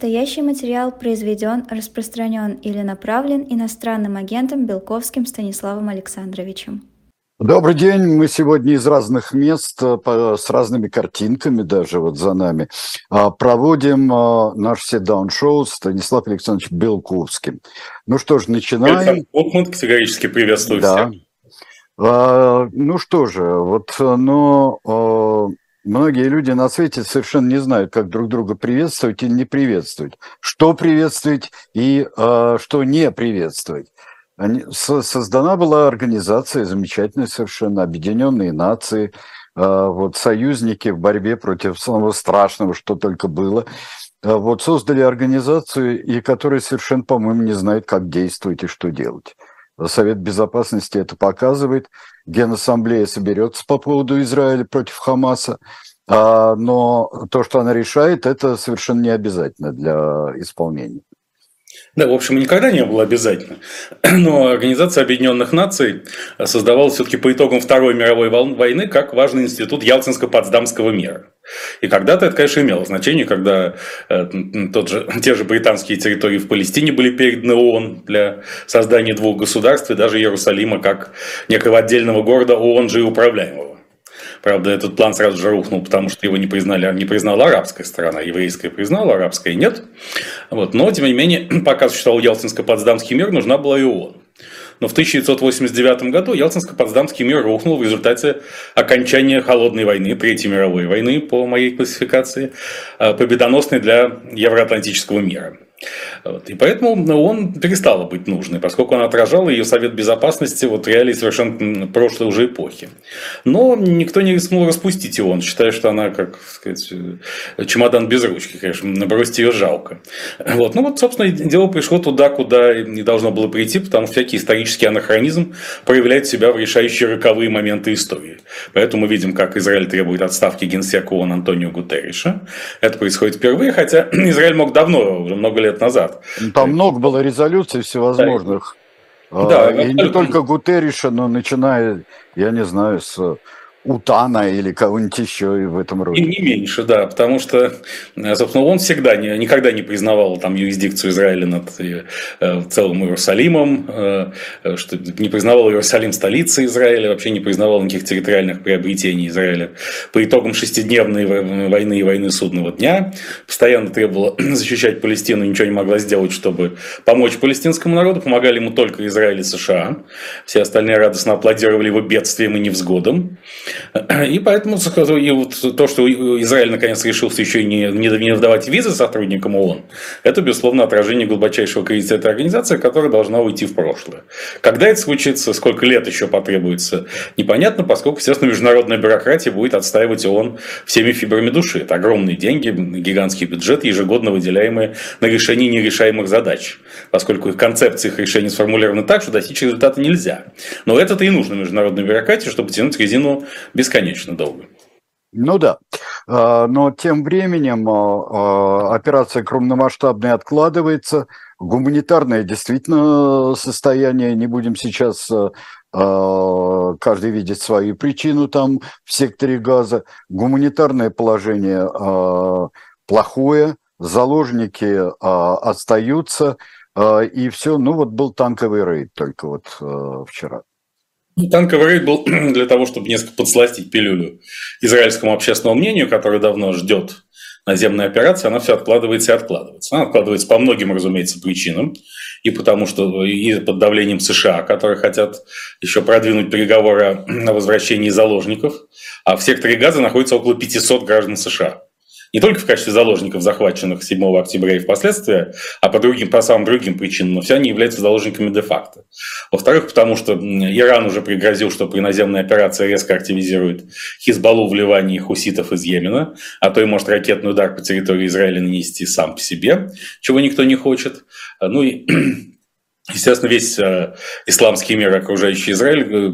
Настоящий материал произведен, распространен или направлен иностранным агентом Белковским Станиславом Александровичем. Добрый день. Мы сегодня из разных мест, э, с разными картинками даже вот за нами, а, проводим э, наш седаун-шоу Станислав Александрович Белковским. Ну что ж, начинаем. Бокман категорически приветствую да. всех. А, ну что же, вот, но э, Многие люди на свете совершенно не знают, как друг друга приветствовать или не приветствовать, что приветствовать и э, что не приветствовать. Они, со, создана была организация замечательная совершенно, Объединенные Нации, э, вот союзники в борьбе против самого страшного, что только было. Э, вот создали организацию, и которая совершенно, по-моему, не знает, как действовать и что делать. Совет Безопасности это показывает. Генассамблея соберется по поводу Израиля против Хамаса. А, но то, что она решает, это совершенно не обязательно для исполнения. Да, в общем, никогда не было обязательно. Но Организация Объединенных Наций создавалась все-таки по итогам Второй мировой войны как важный институт Ялтинско-Потсдамского мира. И когда-то это, конечно, имело значение, когда э, тот же, те же британские территории в Палестине были переданы ООН для создания двух государств, и даже Иерусалима как некого отдельного города ООН же и управляемого. Правда, этот план сразу же рухнул, потому что его не, признали, не признала арабская сторона. Еврейская признала, арабская нет. Вот. Но, тем не менее, пока существовал Ялтинско-Потсдамский мир, нужна была и ООН. Но в 1989 году Ялтинско-Потсдамский мир рухнул в результате окончания Холодной войны, Третьей мировой войны, по моей классификации, а, победоносной для евроатлантического мира. Вот. И поэтому он перестал быть нужной, поскольку он отражал ее Совет Безопасности вот реалии совершенно прошлой уже эпохи. Но никто не смог распустить его. Он считает, что она, как сказать, чемодан без ручки, конечно, бросить ее жалко. Вот. Ну вот, собственно, дело пришло туда, куда не должно было прийти, потому что всякий исторический анахронизм проявляет себя в решающие роковые моменты истории. Поэтому мы видим, как Израиль требует отставки генсека ООН Антонио Гутерриша. Это происходит впервые, хотя Израиль мог давно, уже много лет лет назад. Там много было резолюций всевозможных. Да. А, и не только Гутерриша, но начиная, я не знаю, с Утана или кого-нибудь еще в этом роде. И не меньше, да, потому что, э, собственно, он всегда, не, никогда не признавал там юрисдикцию Израиля над э, целым Иерусалимом, э, что не признавал Иерусалим столицей Израиля, вообще не признавал никаких территориальных приобретений Израиля. По итогам шестидневной войны и войны судного дня постоянно требовала защищать Палестину, ничего не могла сделать, чтобы помочь палестинскому народу. Помогали ему только Израиль и США. Все остальные радостно аплодировали его бедствием и невзгодам. И поэтому и вот то, что Израиль наконец решился еще и не, не выдавать визы сотрудникам ООН, это, безусловно, отражение глубочайшего кризиса этой организации, которая должна уйти в прошлое. Когда это случится, сколько лет еще потребуется, непонятно, поскольку, естественно, международная бюрократия будет отстаивать ООН всеми фибрами души. Это огромные деньги, гигантский бюджет, ежегодно выделяемые на решение нерешаемых задач, поскольку их концепции их решения сформулированы так, что достичь результата нельзя. Но это-то и нужно международной бюрократии, чтобы тянуть резину бесконечно долго. Ну да, а, но тем временем а, а, операция крупномасштабная откладывается, гуманитарное действительно состояние, не будем сейчас каждый видеть свою причину там в секторе газа, гуманитарное положение плохое, заложники остаются, и все, ну вот был танковый рейд только вот вчера. Ну, танковый рейд был для того, чтобы несколько подсластить пилюлю израильскому общественному мнению, которое давно ждет наземной операции, она все откладывается и откладывается. Она откладывается по многим, разумеется, причинам. И потому что и под давлением США, которые хотят еще продвинуть переговоры о возвращении заложников. А в секторе газа находится около 500 граждан США не только в качестве заложников, захваченных 7 октября и впоследствии, а по, другим, по самым другим причинам, но все они являются заложниками де-факто. Во-вторых, потому что Иран уже пригрозил, что при наземной операции резко активизирует Хизбаллу в Ливане и хуситов из Йемена, а то и может ракетный удар по территории Израиля нанести сам по себе, чего никто не хочет. Ну и Естественно, весь э, исламский мир, окружающий Израиль, э,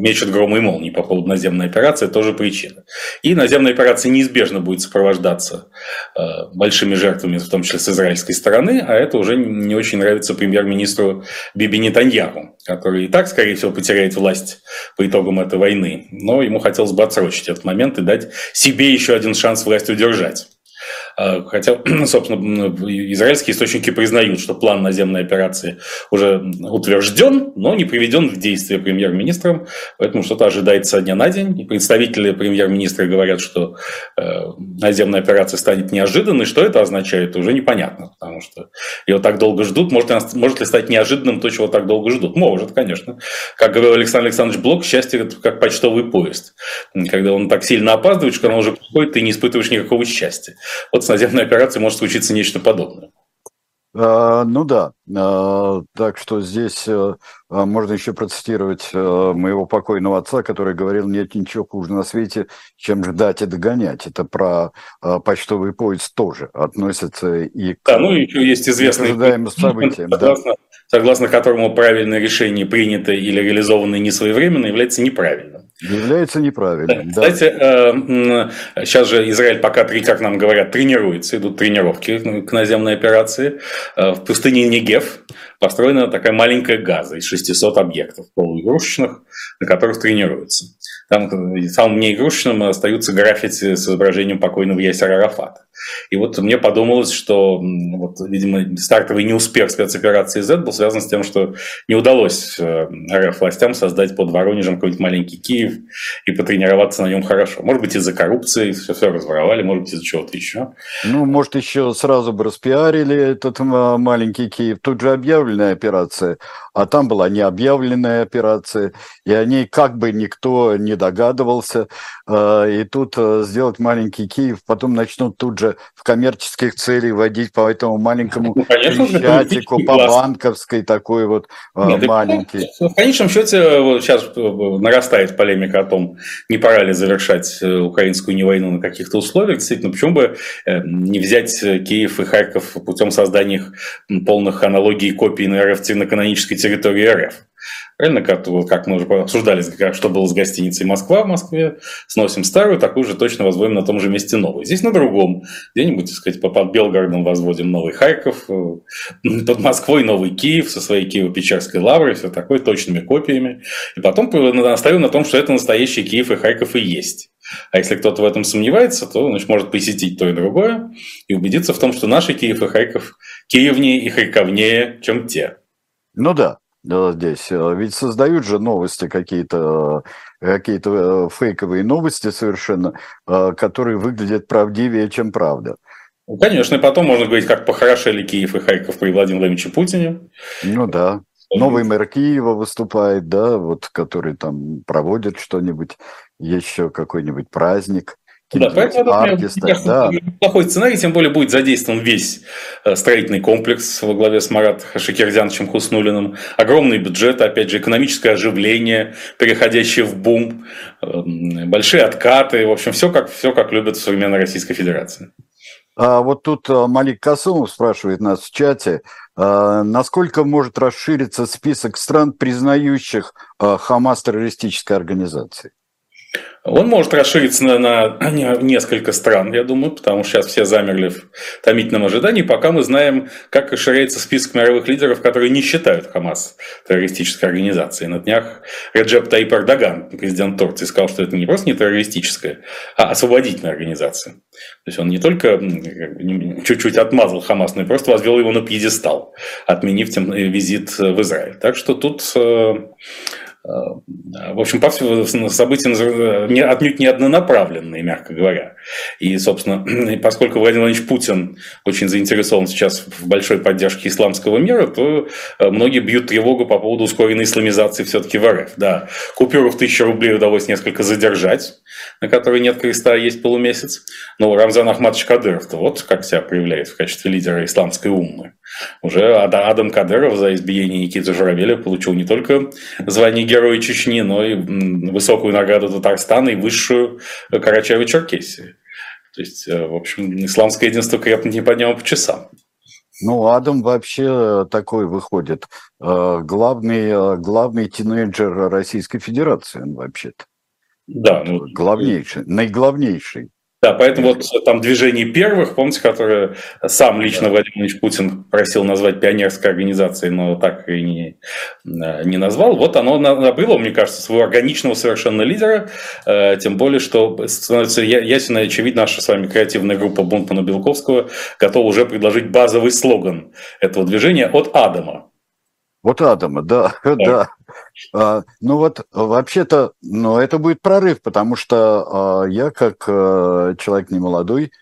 мечет громы и молнии по поводу наземной операции, тоже причина. И наземная операция неизбежно будет сопровождаться э, большими жертвами, в том числе с израильской стороны, а это уже не очень нравится премьер-министру Биби Нетаньяху, который и так, скорее всего, потеряет власть по итогам этой войны. Но ему хотелось бы отсрочить этот момент и дать себе еще один шанс власть удержать. А, хотя, собственно, израильские источники признают, что план наземной операции уже утвержден, но не приведен в действие премьер-министром, поэтому что-то ожидается со дня на день. И представители премьер-министра говорят, что э, наземная операция станет неожиданной. Что это означает, уже непонятно, потому что его так долго ждут. Может, может ли стать неожиданным то, чего так долго ждут? Может, конечно. Как говорил Александр Александрович Блок, счастье – это как почтовый поезд. Когда он так сильно опаздывает, что он уже приходит, ты не испытываешь никакого счастья. Вот с наземной операцией может случиться нечто подобное. А, ну да, так что здесь а, можно еще процитировать моего покойного отца, который говорил, нет ничего хуже на свете, чем ждать и догонять. Это про почтовый поезд тоже относится и к, да, ну, еще есть известный ожидаемым событиям. Согласно, да. согласно которому правильное решение, принятое или реализованное несвоевременно, является неправильным. Является неправильным. Да. Кстати, э, сейчас же Израиль пока, как нам говорят, тренируется, идут тренировки к наземной операции. Э, в пустыне Негев построена такая маленькая газа из 600 объектов полуигрушечных, на которых тренируются. Там самым неигрушечным остаются граффити с изображением покойного Ясера Арафата. И вот мне подумалось, что, вот, видимо, стартовый неуспех спецоперации Z был связан с тем, что не удалось э, РФ властям создать под Воронежем какой-нибудь маленький Киев и потренироваться на нем хорошо. Может быть, из-за коррупции все, все разворовали, может быть, из-за чего-то еще. Ну, может, еще сразу бы распиарили этот маленький Киев. Тут же объявленная операция, а там была необъявленная операция, и о ней как бы никто не догадывался. Э, и тут э, сделать маленький Киев, потом начнут тут же в коммерческих целях водить по этому маленькому ну, по банковской такой вот э, Нет, маленький. В конечном счете вот сейчас нарастает полемика о том, не пора ли завершать украинскую не войну на каких-то условиях. Действительно, почему бы не взять Киев и Харьков путем создания полных аналогий и копий на РФ на канонической территории РФ? Правильно, как, как мы уже обсуждали, что было с гостиницей Москва в Москве, сносим старую, такую же точно возводим на том же месте новую. Здесь на другом, где-нибудь, так сказать, под Белгородом возводим новый Харьков, э, под Москвой новый Киев со своей Киево-Печерской лаврой, все такое, точными копиями. И потом наставим на том, что это настоящий Киев и Харьков и есть. А если кто-то в этом сомневается, то значит, может посетить то и другое и убедиться в том, что наши Киев и Харьков киевнее и харьковнее, чем те. Ну да, здесь. Э, ведь создают же новости какие-то, э, какие-то э, фейковые новости совершенно, которые выглядят правдивее, чем правда. Ну, конечно, и потом можно говорить, как похорошели Киев и Харьков при Владимире Владимировиче Путине. Ну да. Новый мэр Киева выступает, да, вот, который там проводит что-нибудь, еще какой-нибудь праздник. Да, поэтому артиста, мне, да. плохой сценарий, тем более будет задействован весь э, строительный комплекс во главе с Марат Шакирзяновичем Хуснулиным. Огромный бюджет, опять же, экономическое оживление, переходящее в бум, эм, большие откаты, в общем, все как, все как любят в современной Российской Федерации. А вот тут э, Малик Касумов спрашивает нас в чате, э, насколько может расшириться список стран, признающих Хамас террористической организацией? Он может расшириться на, на несколько стран, я думаю, потому что сейчас все замерли в томительном ожидании, пока мы знаем, как расширяется список мировых лидеров, которые не считают Хамас террористической организацией. На днях Реджеп Таип Эрдоган, президент Турции, сказал, что это не просто не террористическая, а освободительная организация. То есть он не только чуть-чуть отмазал Хамас, но и просто возвел его на пьедестал, отменив тем визит в Израиль. Так что тут э, в общем, события не, отнюдь не однонаправленные, мягко говоря. И, собственно, поскольку Владимир Владимирович Путин очень заинтересован сейчас в большой поддержке исламского мира, то э, многие бьют тревогу по поводу ускоренной исламизации все-таки в РФ. Да, купюру в тысячу рублей удалось несколько задержать, на которой нет креста, а есть полумесяц. Но Рамзан Ахматович Кадыров-то вот как себя проявляет в качестве лидера исламской уммы. Уже Адам Кадыров за избиение Никиты Журавеля получил не только звание Героя Чечни, но и высокую награду Татарстана и высшую Карачаево-Черкесии. То есть, э, в общем, исламское единство крепнет не по дням, а по часам. Ну, Адам вообще такой выходит. Э, главный, э, главный тинейджер Российской Федерации, он вообще-то. Да. Ну, главнейший, наиглавнейший. Да, поэтому вот там движение первых, помните, которое сам лично да. Владимир Ильич Путин просил назвать пионерской организацией, но так и не, не назвал. Вот оно набыло, мне кажется, своего органичного совершенно лидера, э, тем более, что становится ясен и очевидно, наша с вами креативная группа Бунтмана Белковского готова уже предложить базовый слоган этого движения «От Адама». Вот Адама, да, да. да. А, ну вот, вообще-то, ну, это будет прорыв, потому что а, я, как а, человек немолодой,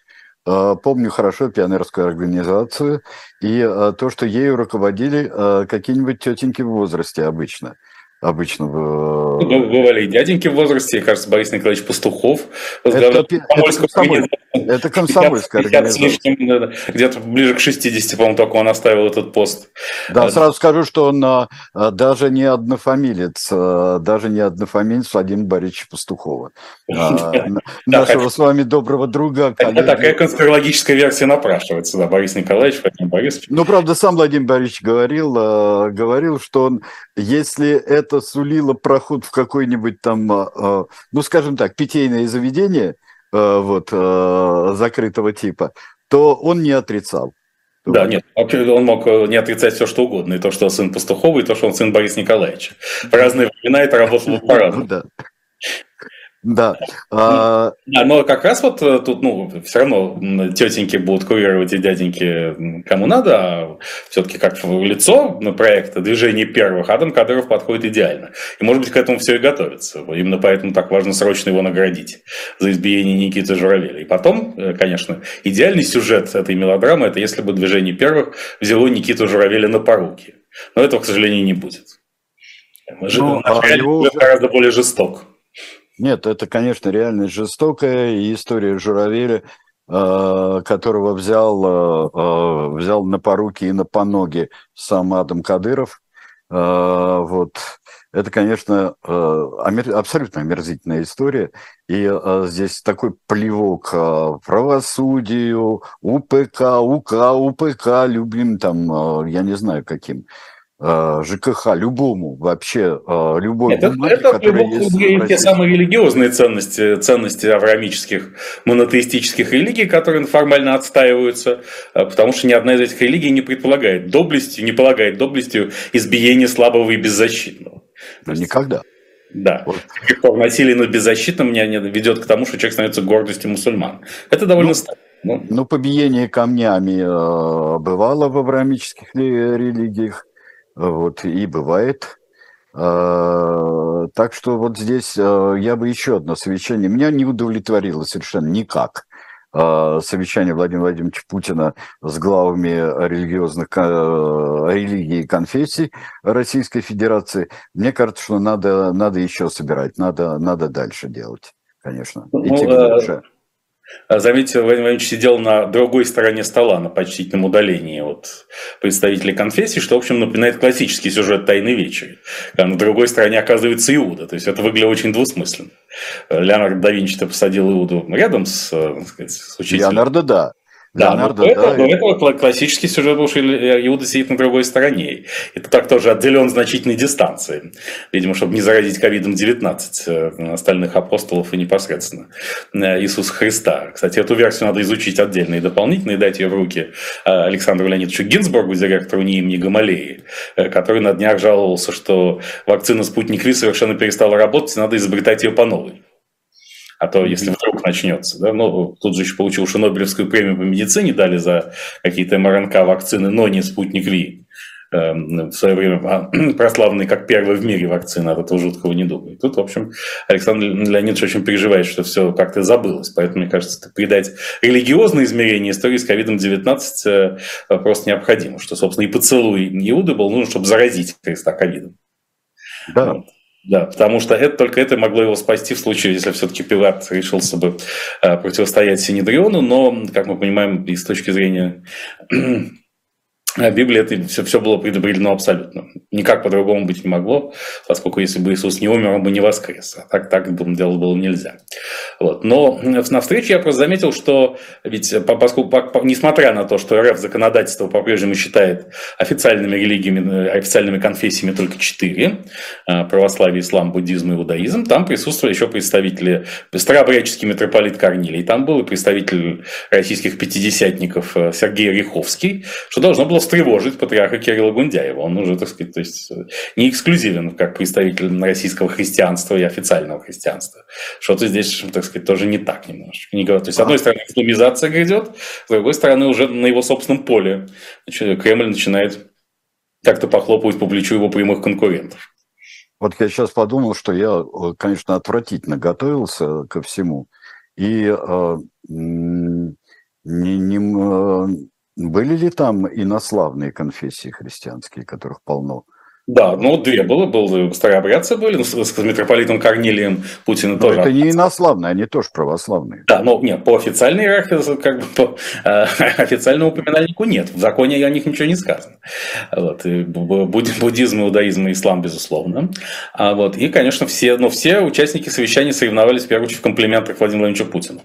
помню хорошо пионерскую организацию и то, что ею руководили какие-нибудь тетеньки в возрасте обычно – обычного... Ну, бывали и дяденьки в возрасте, кажется, Борис Николаевич Пастухов. Это, это, комсомоль, это комсомольская 50, организация. Где-то ближе к 60, по-моему, только он оставил этот пост. Да, а, сразу скажу, что он а, даже не однофамилец, а, даже не однофамилец Владимира Борисовича Пастухова. Нашего с вами доброго друга. Такая конспирологическая версия напрашивается, да, Борис Николаевич, Владимир Борисович. Ну, правда, сам Владимир Борисович говорил, говорил, что он, если это это сулило проход в какой-нибудь там, а, а, ну, скажем так, питейное заведение а, вот, закрытого типа, то он не отрицал. Да, нет, он мог э, не отрицать все, что угодно. И то, что он сын Пастухова, и то, что он сын Бориса Николаевича. В разные времена это работало по-разному. Да. Да. А... Да, но как раз вот э, тут, ну, все равно тетеньки будут курировать и дяденьки кому надо, а все-таки как лицо на проекта движение первых Адам Кадыров подходит идеально. И, может быть, к этому все и готовится. Именно поэтому так важно срочно его наградить за избиение Никиты Журавеля. И потом, э, конечно, идеальный сюжет этой мелодрамы – это если бы движение первых взяло Никиту Журавеля на поруки. Но этого, к сожалению, не будет. Ну, а его... гораздо более жесток. Нет, это, конечно, реально жестокая история Журавеля, э, которого взял, э, э, взял на поруки и на поноги сам Адам Кадыров. Вот. Это, конечно, абсолютно омерзительная история. И здесь такой плевок правосудию, УПК, УК, УПК, любим там, я не знаю каким. Э, ЖКХ любому вообще э, любой это, бумаге, это есть те самые религиозные ценности ценности авраамических монотеистических религий которые формально отстаиваются э, потому что ни одна из этих религий не предполагает доблестью не полагает доблестью избиения слабого и беззащитного Но никогда да. Вот. Насилие над беззащитным ведет к тому, что человек становится гордостью мусульман. Это довольно ну, странно. Ну, ну побиение камнями э, бывало в авраамических религиях. Вот, и бывает. А, так что вот здесь а, я бы еще одно совещание. Меня не удовлетворило совершенно никак а, совещание Владимира Владимировича Путина с главами религиозных религий и конфессий Российской Федерации. Мне кажется, что надо, надо еще собирать, надо, надо дальше делать, конечно. Ну, Идти глубже. А, заметьте, Владимир Владимирович сидел на другой стороне стола, на почтительном удалении от представителей конфессии, что, в общем, напоминает классический сюжет «Тайной вечери». Когда на другой стороне оказывается Иуда. То есть, это выглядело очень двусмысленно. Леонардо да Винчи-то посадил Иуду рядом с, э, сказать, с учителем. Леонардо, да. Да, Леонардо, но, да, это, это классический сюжет был, что Иуда сидит на другой стороне. Это так тоже отделен значительной дистанцией. Видимо, чтобы не заразить ковидом-19 э, остальных апостолов и непосредственно э, Иисуса Христа. Кстати, эту версию надо изучить отдельно и дополнительно, и дать ее в руки э, Александру Леонидовичу Гинзбургу, директору НИИ имени Гамалеи, который на днях жаловался, что вакцина «Спутник Ви» совершенно перестала работать, и надо изобретать ее по новой а то если начнется. Да? Ну, тут же еще получил, Нобелевскую премию по медицине дали за какие-то МРНК вакцины, но не спутник Ви. Эм, в свое время а, прославленный как первый в мире вакцина от этого жуткого недуга. И тут, в общем, Александр Леонидович очень переживает, что все как-то забылось. Поэтому, мне кажется, придать религиозное измерение истории с ковидом-19 э, просто необходимо. Что, собственно, и поцелуй Иуды был нужен, чтобы заразить Христа ковидом. Да. Вот. Да, потому что это, только это могло его спасти в случае, если все-таки Пилат решился бы э, противостоять Синедриону, но, как мы понимаем, и с точки зрения а Библия это все, все было предопределено абсолютно. Никак по-другому быть не могло, поскольку если бы Иисус не умер, он бы не воскрес. А так, так делать было нельзя. Вот. Но на встрече я просто заметил, что ведь поскольку, несмотря на то, что РФ законодательство по-прежнему считает официальными религиями, официальными конфессиями только четыре, а, православие, ислам, буддизм и иудаизм, там присутствовали еще представители, старообрядческий митрополит Корнилий, там был и представитель российских пятидесятников э, Сергей Риховский, что должно было встревожить патриарха Кирилла Гундяева. Он уже, так сказать, то есть, не эксклюзивен как представитель российского христианства и официального христианства. Что-то здесь, так сказать, тоже не так немножко. Не. То есть, с одной стороны, исламизация грядет, с другой стороны, уже на его собственном поле Кремль начинает как-то похлопывать по плечу его прямых конкурентов. Вот я сейчас подумал, что я, конечно, отвратительно готовился ко всему. И э, не, не, э, были ли там инославные конфессии христианские, которых полно? Да, ну две было, был старообрядцы были, ну, с, митрополитом Корнилием Путина но тоже. это не инославные, они тоже православные. Да, но нет, по официальной иерархии, как бы по э, официальному упоминальнику нет, в законе о них ничего не сказано. Вот, и буддизм, иудаизм и ислам, безусловно. А, вот, и, конечно, все, но все участники совещания соревновались, в первую очередь, в комплиментах Владимиру Владимировичу Путину.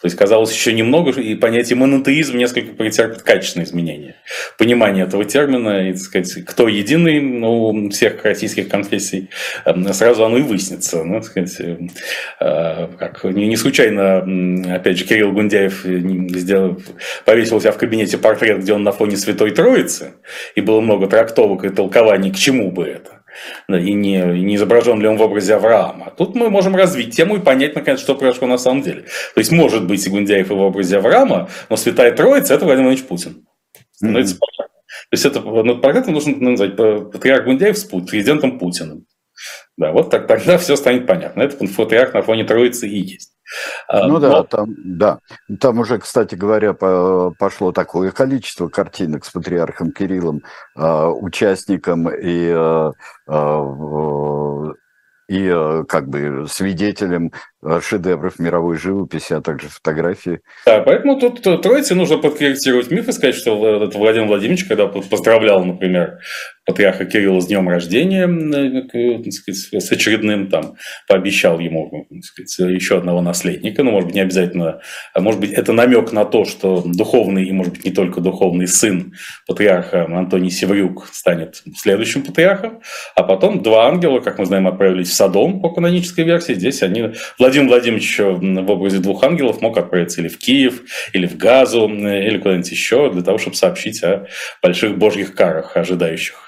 То есть, казалось, еще немного, и понятие монотеизм несколько претерпит качественные изменения. Понимание этого термина, и, так сказать, кто единый, ну, у всех российских конфессий, эм, сразу оно и выяснится. Ну, сказать, э, как, не, случайно, опять же, Кирилл Гундяев э, сделал, повесил себя в кабинете портрет, где он на фоне Святой Троицы, и было много трактовок и толкований, к чему бы это и не, не изображен ли он в образе Авраама. Тут мы можем развить тему и понять, наконец, что произошло на самом деле. То есть, может быть, Сигундяев в образе Авраама, но Святая Троица – это Владимир Владимирович Путин. Становится mm-hmm. понятно. То есть это ну, это нужно назвать патриарх Гундяев с президентом Путиным. Да, вот так, тогда все станет понятно. Это патриарх на фоне Троицы и есть. А, ну да, Но... там, да. Там уже, кстати говоря, пошло такое количество картинок с патриархом Кириллом, а, участником и а, и как бы свидетелем шедевров мировой живописи, а также фотографии. Да, поэтому тут Троице нужно подкорректировать миф и сказать, что Владимир Владимирович, когда поздравлял, например, патриарха Кирилла с днем рождения, э, так сказать, с очередным, там, пообещал ему так сказать, еще одного наследника, ну, может быть, не обязательно, а может быть, это намек на то, что духовный и, может быть, не только духовный сын патриарха Антоний Севрюк станет следующим патриархом, а потом два ангела, как мы знаем, отправились в Содом по канонической версии. Здесь они... Владимир Владимирович в образе двух ангелов мог отправиться или в Киев, или в Газу, или куда-нибудь еще, для того, чтобы сообщить о больших божьих карах, ожидающих. Э,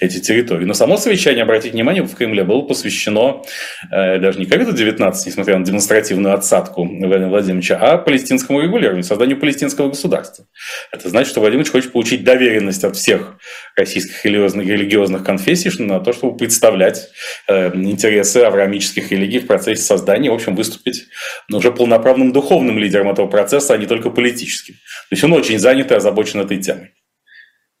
эти территории. Но само совещание, обратите внимание, в Кремле было посвящено э, даже не ковиду-19, несмотря на демонстративную отсадку Владимира Владимировича, а палестинскому регулированию, созданию палестинского государства. Это значит, что Владимир хочет получить доверенность от всех российских религиозных, конфессий на то, чтобы представлять э, интересы авраамических религий в процессе создания, в общем, выступить уже полноправным духовным лидером этого процесса, а не только политическим. То есть он очень занят и озабочен этой темой.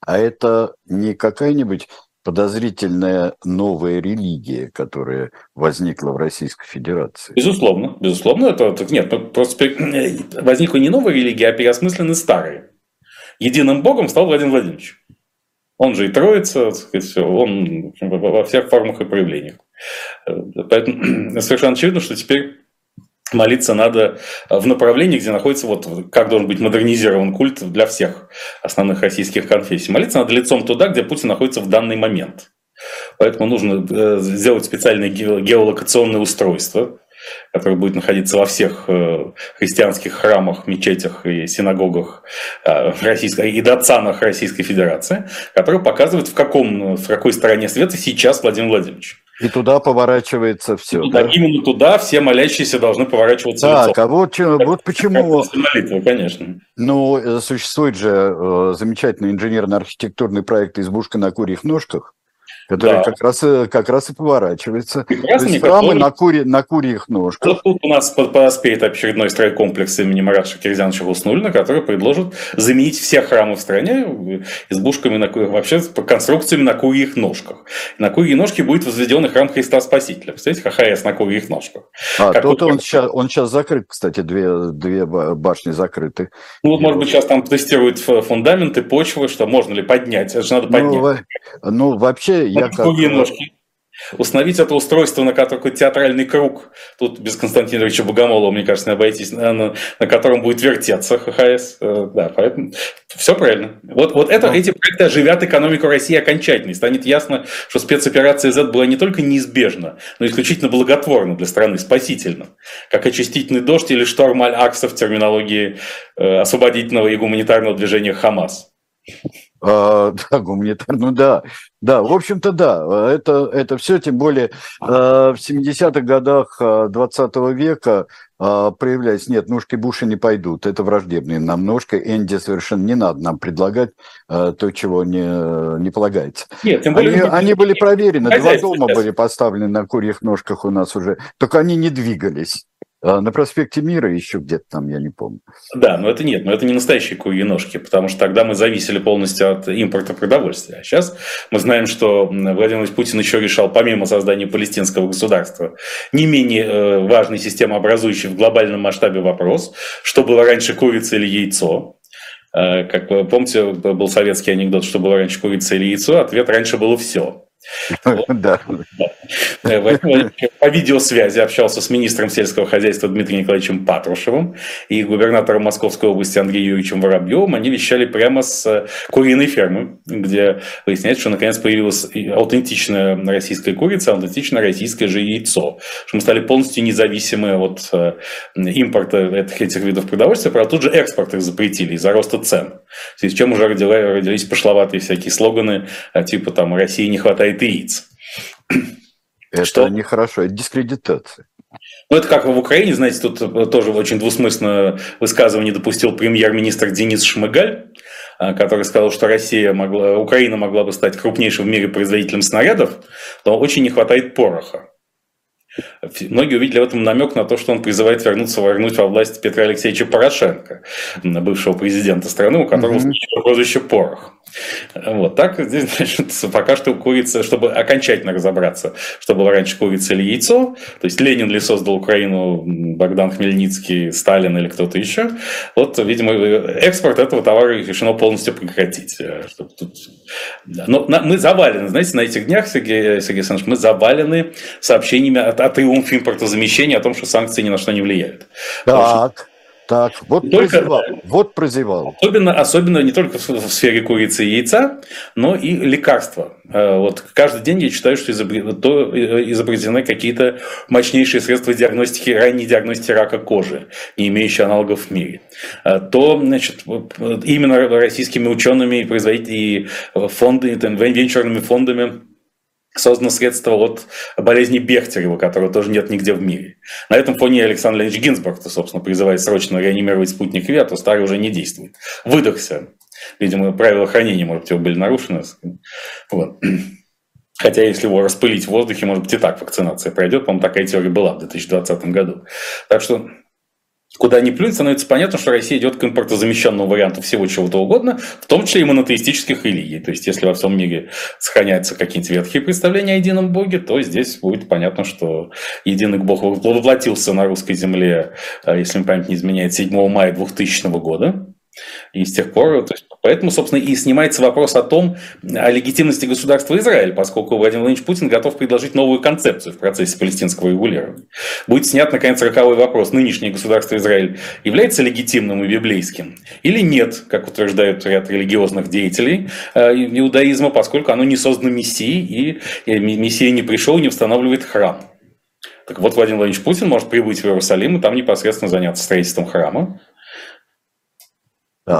А это не какая-нибудь подозрительная новая религия, которая возникла в Российской Федерации. Безусловно, безусловно, это нет, ну, просто возникла не новая религия, а переосмыслены старые. Единым Богом стал Владимир Владимирович. Он же и троица, сказать, он во всех формах и проявлениях. Э, поэтому совершенно очевидно, что теперь молиться надо в направлении, где находится вот как должен быть модернизирован культ для всех основных российских конфессий. Молиться надо лицом туда, где Путин находится в данный момент. Поэтому нужно э, сделать специальное геолокационное устройство, которое будет находиться во всех э, христианских храмах, мечетях и синагогах э, российской, и датсанах Российской Федерации, которое показывает, в, каком, в какой стороне света сейчас Владимир Владимирович. И туда поворачивается все. И да? Именно туда все молящиеся должны поворачиваться так, лицом. а вот, вот почему... Молитва, конечно. Ну, э, существует же э, замечательный инженерно-архитектурный проект «Избушка на курьих ножках», которая да. как, раз, э, как раз и поворачивается. Прекрасно, То есть храмы на, кури, на курьих ножках. Вот тут у нас подоспеет очередной стройкомплекс имени Марата Шакирзяновича Хуснулина, который предложит заменить все храмы в стране избушками, на, вообще конструкциями на курьих ножках. На курьи ножки будет возведен храм Христа Спасителя. Представляете, ХХС на курьих ножках. А, как тут он, сейчас, он сейчас закрыт, кстати, две, две башни закрыты. Ну, вот, может быть, сейчас там тестируют фундаменты, почвы, что можно ли поднять. Это же надо ну, поднять. Ну, ну вообще, я как... Ножки. Установить это устройство на такой театральный круг, тут без Константина Ильича Богомолова, мне кажется, не обойтись, на, на, на котором будет вертеться ХХС. Э, да, поэтому все правильно. Вот, вот это, эти проекты оживят экономику России окончательно. И станет ясно, что спецоперация Z была не только неизбежна, но исключительно благотворна для страны, спасительна. Как очистительный дождь или шторм Аль-Акса в терминологии э, освободительного и гуманитарного движения Хамас. А, да, гуманитарную, ну да. Да, в общем-то, да. Это, это все, тем более а, в 70-х годах 20 а, века а, проявлялись, нет, ножки Буша не пойдут, это враждебные нам ножки. Энди совершенно не надо нам предлагать то, чего не, не полагается. Нет, тем более... Они, они были проверены, два дома сейчас. были поставлены на курьих ножках у нас уже, только они не двигались. А на проспекте Мира еще где-то там, я не помню. Да, но это нет, но это не настоящие куи-ножки, потому что тогда мы зависели полностью от импорта продовольствия. А сейчас мы знаем, что Владимир Путин еще решал, помимо создания палестинского государства, не менее э, важный системообразующий в глобальном масштабе вопрос, что было раньше курица или яйцо. Э, как вы помните, был советский анекдот, что было раньше курица или яйцо, ответ раньше было все. Да. Э, по видеосвязи общался с министром сельского хозяйства Дмитрием Николаевичем Патрушевым и губернатором Московской области Андреем Юрьевичем Воробьевым. Они вещали прямо с э, куриной фермы, где выясняется, что наконец появилась аутентичная российская курица, аутентичное российское же яйцо. Что мы стали полностью независимы от э, импорта этих, этих видов продовольствия, правда, тут же экспорт их запретили из-за роста цен. В связи с чем уже родились пошловатые всякие слоганы, типа там «России не хватает хватает яиц. Это что? нехорошо, это дискредитация. Ну, это как в Украине, знаете, тут тоже очень двусмысленно высказывание допустил премьер-министр Денис Шмыгаль, а, который сказал, что Россия могла, Украина могла бы стать крупнейшим в мире производителем снарядов, но очень не хватает пороха. Многие увидели в этом намек на то, что он призывает вернуться, вернуть во власть Петра Алексеевича Порошенко, бывшего президента страны, у которого mm-hmm. прозвище Порох. Вот так значит, пока что курица, чтобы окончательно разобраться, что было раньше курица или яйцо, то есть Ленин ли создал Украину, Богдан Хмельницкий, Сталин или кто-то еще, вот, видимо, экспорт этого товара решено полностью прекратить. Э, тут... Но мы завалены, знаете, на этих днях, Сергей, Сергей Александрович, мы завалены сообщениями от о триумфе импортозамещения, о том, что санкции ни на что не влияют. Так. Так, вот не прозевал. Только, вот прозевал. Особенно, особенно не только в, сфере курицы и яйца, но и лекарства. Э, вот каждый день я читаю, что э, изобретены какие-то мощнейшие средства диагностики, ранней диагностики рака кожи, не имеющие аналогов в мире. Э, то, значит, именно российскими учеными и производителями, и фонды, венчурными фондами создано средство от болезни Бехтерева, которого тоже нет нигде в мире. На этом фоне Александр Леонидович Гинзбург, собственно, призывает срочно реанимировать спутник Ви, а то старый уже не действует. Выдохся. Видимо, правила хранения, может быть, были нарушены. Вот. Хотя, если его распылить в воздухе, может быть, и так вакцинация пройдет. По-моему, такая теория была в 2020 году. Так что куда ни плюнь, становится понятно, что Россия идет к импортозамещенному варианту всего чего-то угодно, в том числе и монотеистических религий. То есть, если во всем мире сохраняются какие-нибудь ветхие представления о едином Боге, то здесь будет понятно, что единый Бог воплотился на русской земле, э, если мне память не изменяет, 7 мая 2000 года. И с тех пор, то есть, поэтому, собственно, и снимается вопрос о том, о легитимности государства Израиль, поскольку Владимир Владимирович Путин готов предложить новую концепцию в процессе палестинского регулирования. Будет снят, наконец, роковой вопрос, нынешнее государство Израиль является легитимным и библейским или нет, как утверждают ряд религиозных деятелей э, иудаизма, поскольку оно не создано Мессией, и Мессия не пришел и не устанавливает храм. Так вот, Владимир Владимирович Путин может прибыть в Иерусалим и там непосредственно заняться строительством храма,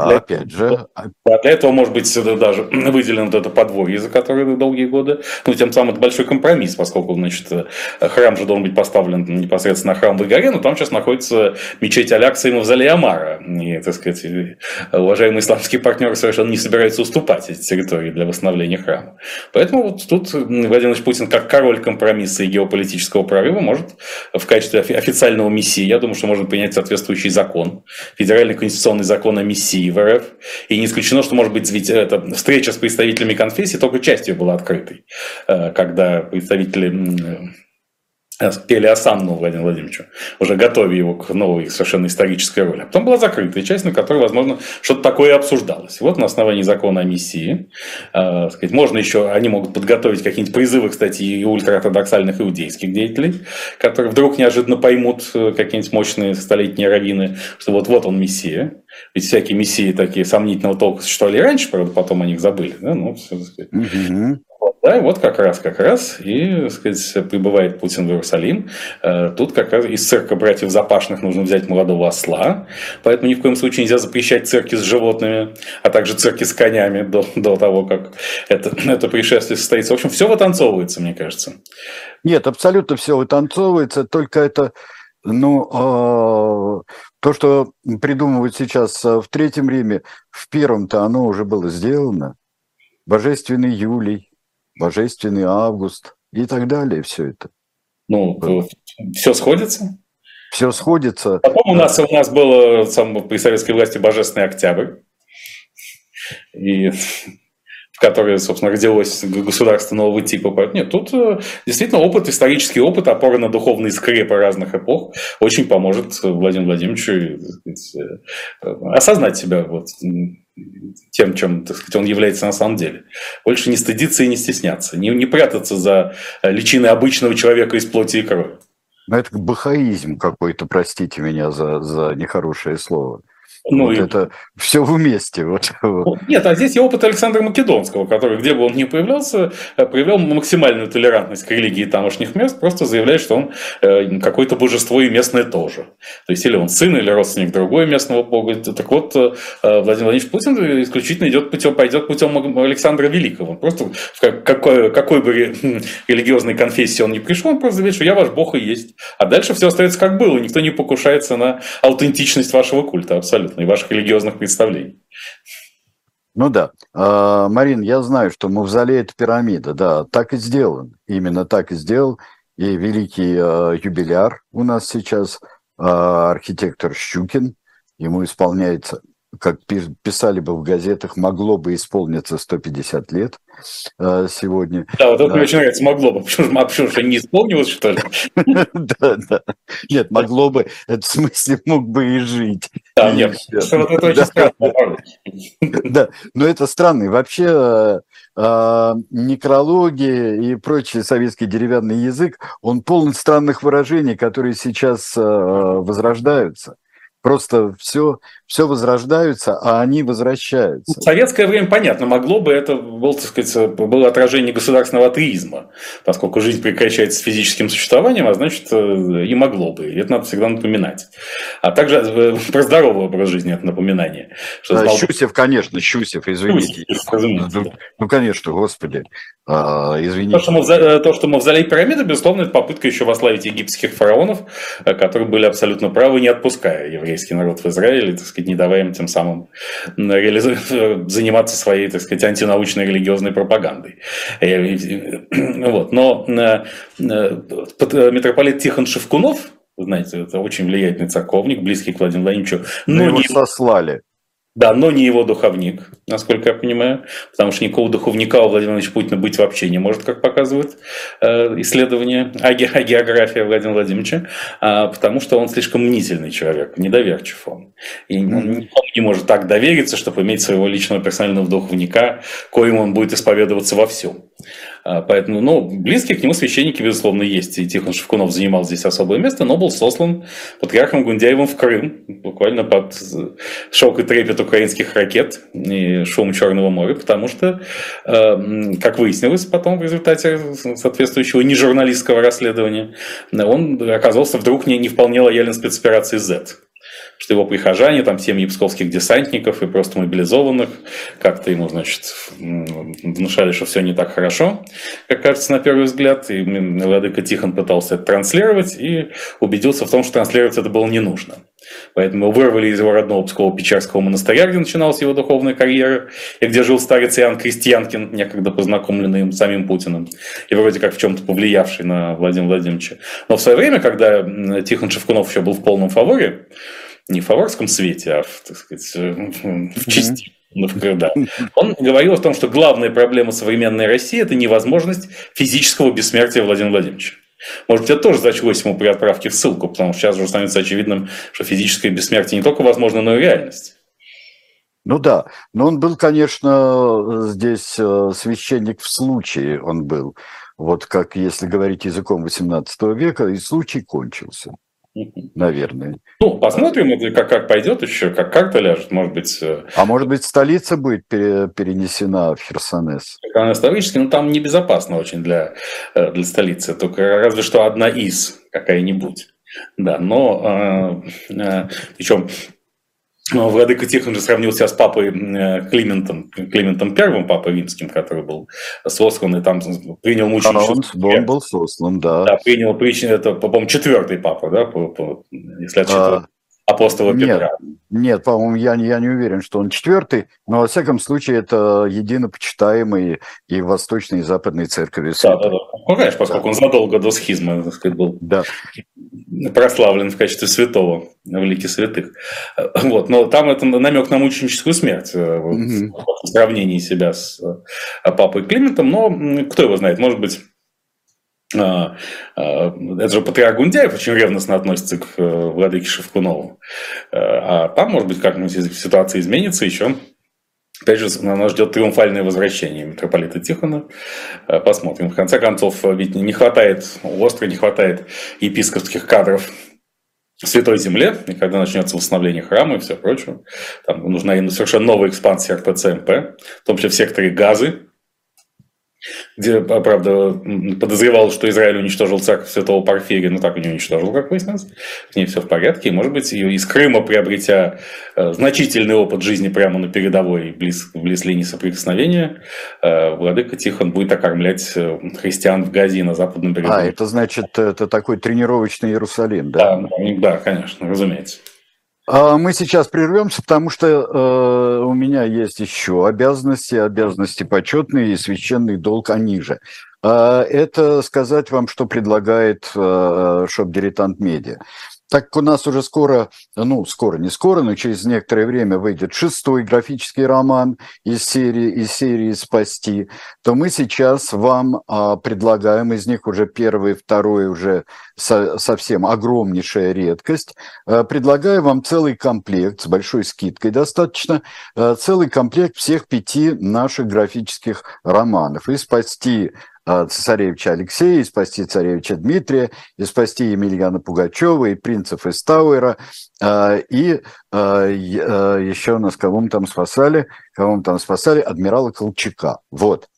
для, опять же. Да, для этого, может быть, даже выделено вот это подворье, за которое долгие годы. Ну, тем самым это большой компромисс, поскольку, значит, храм же должен быть поставлен непосредственно на храмовой горе, но там сейчас находится мечеть Алякса и Мавзолей Амара. И, так сказать, уважаемые исламские партнеры совершенно не собираются уступать эти территории для восстановления храма. Поэтому вот тут Владимир Владимирович Путин, как король компромисса и геополитического прорыва, может в качестве официального мессии, я думаю, что можно принять соответствующий закон, федеральный конституционный закон о мессии в РФ. И не исключено, что, может быть, ведь эта встреча с представителями конфессии только частью была открытой, э, когда представители пели осанну Владимиру Владимировичу, уже готовя его к новой совершенно исторической роли. А потом была закрытая часть, на которой, возможно, что-то такое обсуждалось. Вот на основании закона о миссии, э, сказать, можно еще, они могут подготовить какие-нибудь призывы, кстати, и ультраортодоксальных иудейских деятелей, которые вдруг неожиданно поймут э, какие-нибудь мощные столетние раввины, что вот-вот он мессия. Ведь всякие мессии такие сомнительного толка существовали раньше, правда, потом о них забыли. Да? Ну, все. Угу. Да, вот как раз, как раз, и, так сказать, прибывает Путин в Иерусалим. Э, тут как раз из церкви братьев Запашных нужно взять молодого осла, поэтому ни в коем случае нельзя запрещать церкви с животными, а также церкви с конями до, до того, как это, это пришествие состоится. В общем, все вытанцовывается, мне кажется. Нет, абсолютно все вытанцовывается, только это, ну, э, то, что придумывают сейчас в Третьем Риме, в Первом-то оно уже было сделано. Божественный Юлий, Божественный Август и так далее, все это. Ну, все сходится? Все сходится. Потом у нас, у нас было сам, при советской власти Божественный Октябрь, и в которой, собственно, родилось государство нового типа. Нет, тут э, действительно опыт, исторический опыт, опора на духовные скрепы разных эпох очень поможет Владимиру Владимировичу сказать, э, осознать себя вот, тем, чем так сказать, он является на самом деле. Больше не стыдиться и не стесняться, не, не прятаться за э, личиной обычного человека из плоти и крови. Но это бахаизм какой-то, простите меня за, за нехорошее слово. Ну, вот и... это все вместе. Вот. Нет, а здесь и опыт Александра Македонского, который, где бы он ни появлялся, э, проявлял максимальную толерантность к религии тамошних мест, просто заявляет, что он э, какое-то божество и местное тоже. То есть, или он сын, или родственник другой местного бога. Так вот, э, Владимир Владимирович Путин исключительно идет путем, пойдет путем Александра Великого. Просто в какой, какой бы религиозной конфессии он ни пришел, он просто заявляет, что я ваш бог и есть. А дальше все остается как было, никто не покушается на аутентичность вашего культа, абсолютно абсолютно, и ваших религиозных представлений. Ну да. А, Марин, я знаю, что мавзолей – это пирамида, да, так и сделан. Именно так и сделал и великий а, юбиляр у нас сейчас, а, архитектор Щукин, ему исполняется как писали бы в газетах, могло бы исполниться 150 лет э, сегодня. Да, вот это мне очень нравится, могло бы. Почему, а почему что не исполнилось, что ли? Да, да. Нет, могло бы, это в смысле мог бы и жить. Да, нет, это очень странно. Да, но это странно. Вообще э, э, некрология и прочий советский деревянный язык, он полон странных выражений, которые сейчас возрождаются. Просто все, все возрождаются, а они возвращаются. В советское время, понятно, могло бы это было, так сказать, было отражение государственного атеизма, поскольку жизнь прекращается физическим существованием, а значит, э, и могло бы. И это надо всегда напоминать. А также э, про здоровый образ жизни это напоминание. Что да, Щусев, конечно, Щусев, извините. Щусев, ну, ну, конечно, господи. А, извините. То что, мавзолей, то, что мавзолей пирамиды, безусловно, это попытка еще вославить египетских фараонов, э, которые были абсолютно правы, не отпуская еврейский народ в Израиле, так сказать, не давая им тем самым реализу... заниматься своей, так сказать, антинаучной религиозной пропагандой. Э, вот. Но э, митрополит Тихон Шевкунов, вы знаете, это очень влиятельный церковник, близкий к Владимиру Владимировичу. Но, но его не... сослали. Да, но не его духовник, насколько я понимаю, потому что никакого духовника у Владимира Владимировича Путина быть вообще не может, как показывают э, исследования о, ге- о географии Владимира Владимировича, а, потому что он слишком мнительный человек, недоверчив он. И он не может так довериться, чтобы иметь своего личного персонального духовника, коим он будет исповедоваться во всем. А, поэтому, ну, близкие к нему священники, безусловно, есть. И Тихон Шевкунов занимал здесь особое место, но был сослан патриархом Гундяевым в Крым, буквально под шок и трепет украинских ракет и шум Черного моря, потому что, а, как выяснилось потом в результате соответствующего нежурналистского расследования, он оказался вдруг не, не вполне лоялен спецоперации Z. что его прихожане, там семьи псковских десантников и просто мобилизованных, как-то ему, значит, внушали, что все не так хорошо, как кажется на первый взгляд, и Владыка Тихон пытался это транслировать и убедился в том, что транслировать это было не нужно. Поэтому вырвали из его родного Псково-Печерского монастыря, где начиналась его духовная карьера, и где жил старец Иоанн Крестьянкин, некогда познакомленный им самим Путиным, и вроде как в чем-то повлиявший на Владимира Владимировича. Но в свое время, когда Тихон Шевкунов еще был в полном фаворе, не в фаворском свете, а в, так сказать, в части, да. Он говорил о том, что главная проблема современной России – это невозможность физического бессмертия Владимира Владимировича. Может быть, это тоже зачлось ему при отправке в ссылку, потому что сейчас уже становится очевидным, что физическое бессмертие не только возможно, но и реальность. Ну да, но он был, конечно, здесь э, священник в случае, он был. Вот как, если говорить языком XVIII века, и случай кончился наверное. Ну, посмотрим, как, как пойдет еще, как карта ляжет, может быть. Э, а может быть, столица будет перенесена в Херсонес? Она исторически, но там небезопасно очень для, э, для столицы, только разве что одна из какая-нибудь. Да, но э, э, причем Владыка Тихон же сравнил себя с папой э, Климентом, Климентом Первым, папой римским, который был сослан и там принял мученичество. А он, он был сослан, да. Да, принял, это, по-моему, четвертый папа, да, по, по, если отсчитывать. А апостола Петра. Нет, нет по-моему, я, я не уверен, что он четвертый, но во всяком случае это единопочитаемый и восточной, и западной церкви. Да, да, да. Ну, конечно, поскольку да. он задолго до схизмы, так сказать, был да. прославлен в качестве святого в лике святых. Вот, но там это намек на мученическую смерть угу. в сравнении себя с э, папой Климентом, но кто его знает, может быть, это же патриарх Гундяев очень ревностно относится к э, владыке Шевкунову. Э, а там, может быть, как-нибудь ситуация изменится еще. Опять же, нас ждет триумфальное возвращение митрополита Тихона. Э, посмотрим. В конце концов, ведь не хватает, остро не хватает епископских кадров в Святой Земле, и когда начнется восстановление храма и все прочее, там нужна совершенно новая экспансия РПЦМП, в том числе в секторе газы, правда, подозревал, что Израиль уничтожил церковь Святого Порфирия, но так и не уничтожил, как выяснилось. С ней все в порядке. И, может быть, из Крыма, приобретя э, значительный опыт жизни прямо на передовой, близ, близ линии соприкосновения, э, владыка Тихон будет окормлять э, христиан в Газе на западном берегу. А, это значит, это такой тренировочный Иерусалим, да? Да, да конечно, разумеется. А мы сейчас прервемся, потому что э, у меня есть еще обязанности, обязанности почетные и священный долг они же. Э, это сказать вам, что предлагает э, шоп-дилетант медиа. Так у нас уже скоро, ну, скоро, не скоро, но через некоторое время выйдет шестой графический роман из серии, из серии «Спасти», то мы сейчас вам а, предлагаем, из них уже первый, второй уже со, совсем огромнейшая редкость, а, предлагаю вам целый комплект, с большой скидкой достаточно, а, целый комплект всех пяти наших графических романов. И «Спасти» цесаревича Алексея, и спасти царевича Дмитрия, и спасти Емельяна Пугачева, и принцев из Тауэра, а, и а, еще нас кого мы там спасали, кого мы там спасали, адмирала Колчака. Вот.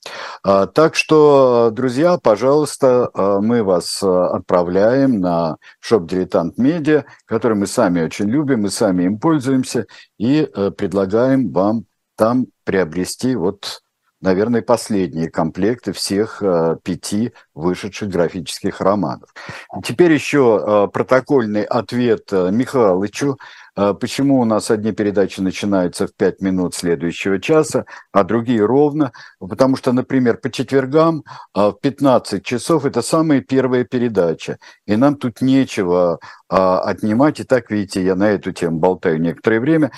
Так что, друзья, пожалуйста, мы вас отправляем на шоп Дилетант Медиа, который мы сами очень любим, мы сами им пользуемся, и э, предлагаем вам там приобрести вот наверное, последние комплекты всех э, пяти вышедших графических романов. Теперь еще э, протокольный ответ э, Михалычу. Э, почему у нас одни передачи начинаются в 5 минут следующего часа, а другие ровно? Потому что, например, по четвергам э, в 15 часов это самая первая передача. И нам тут нечего э, отнимать. И так, видите, я на эту тему болтаю некоторое время.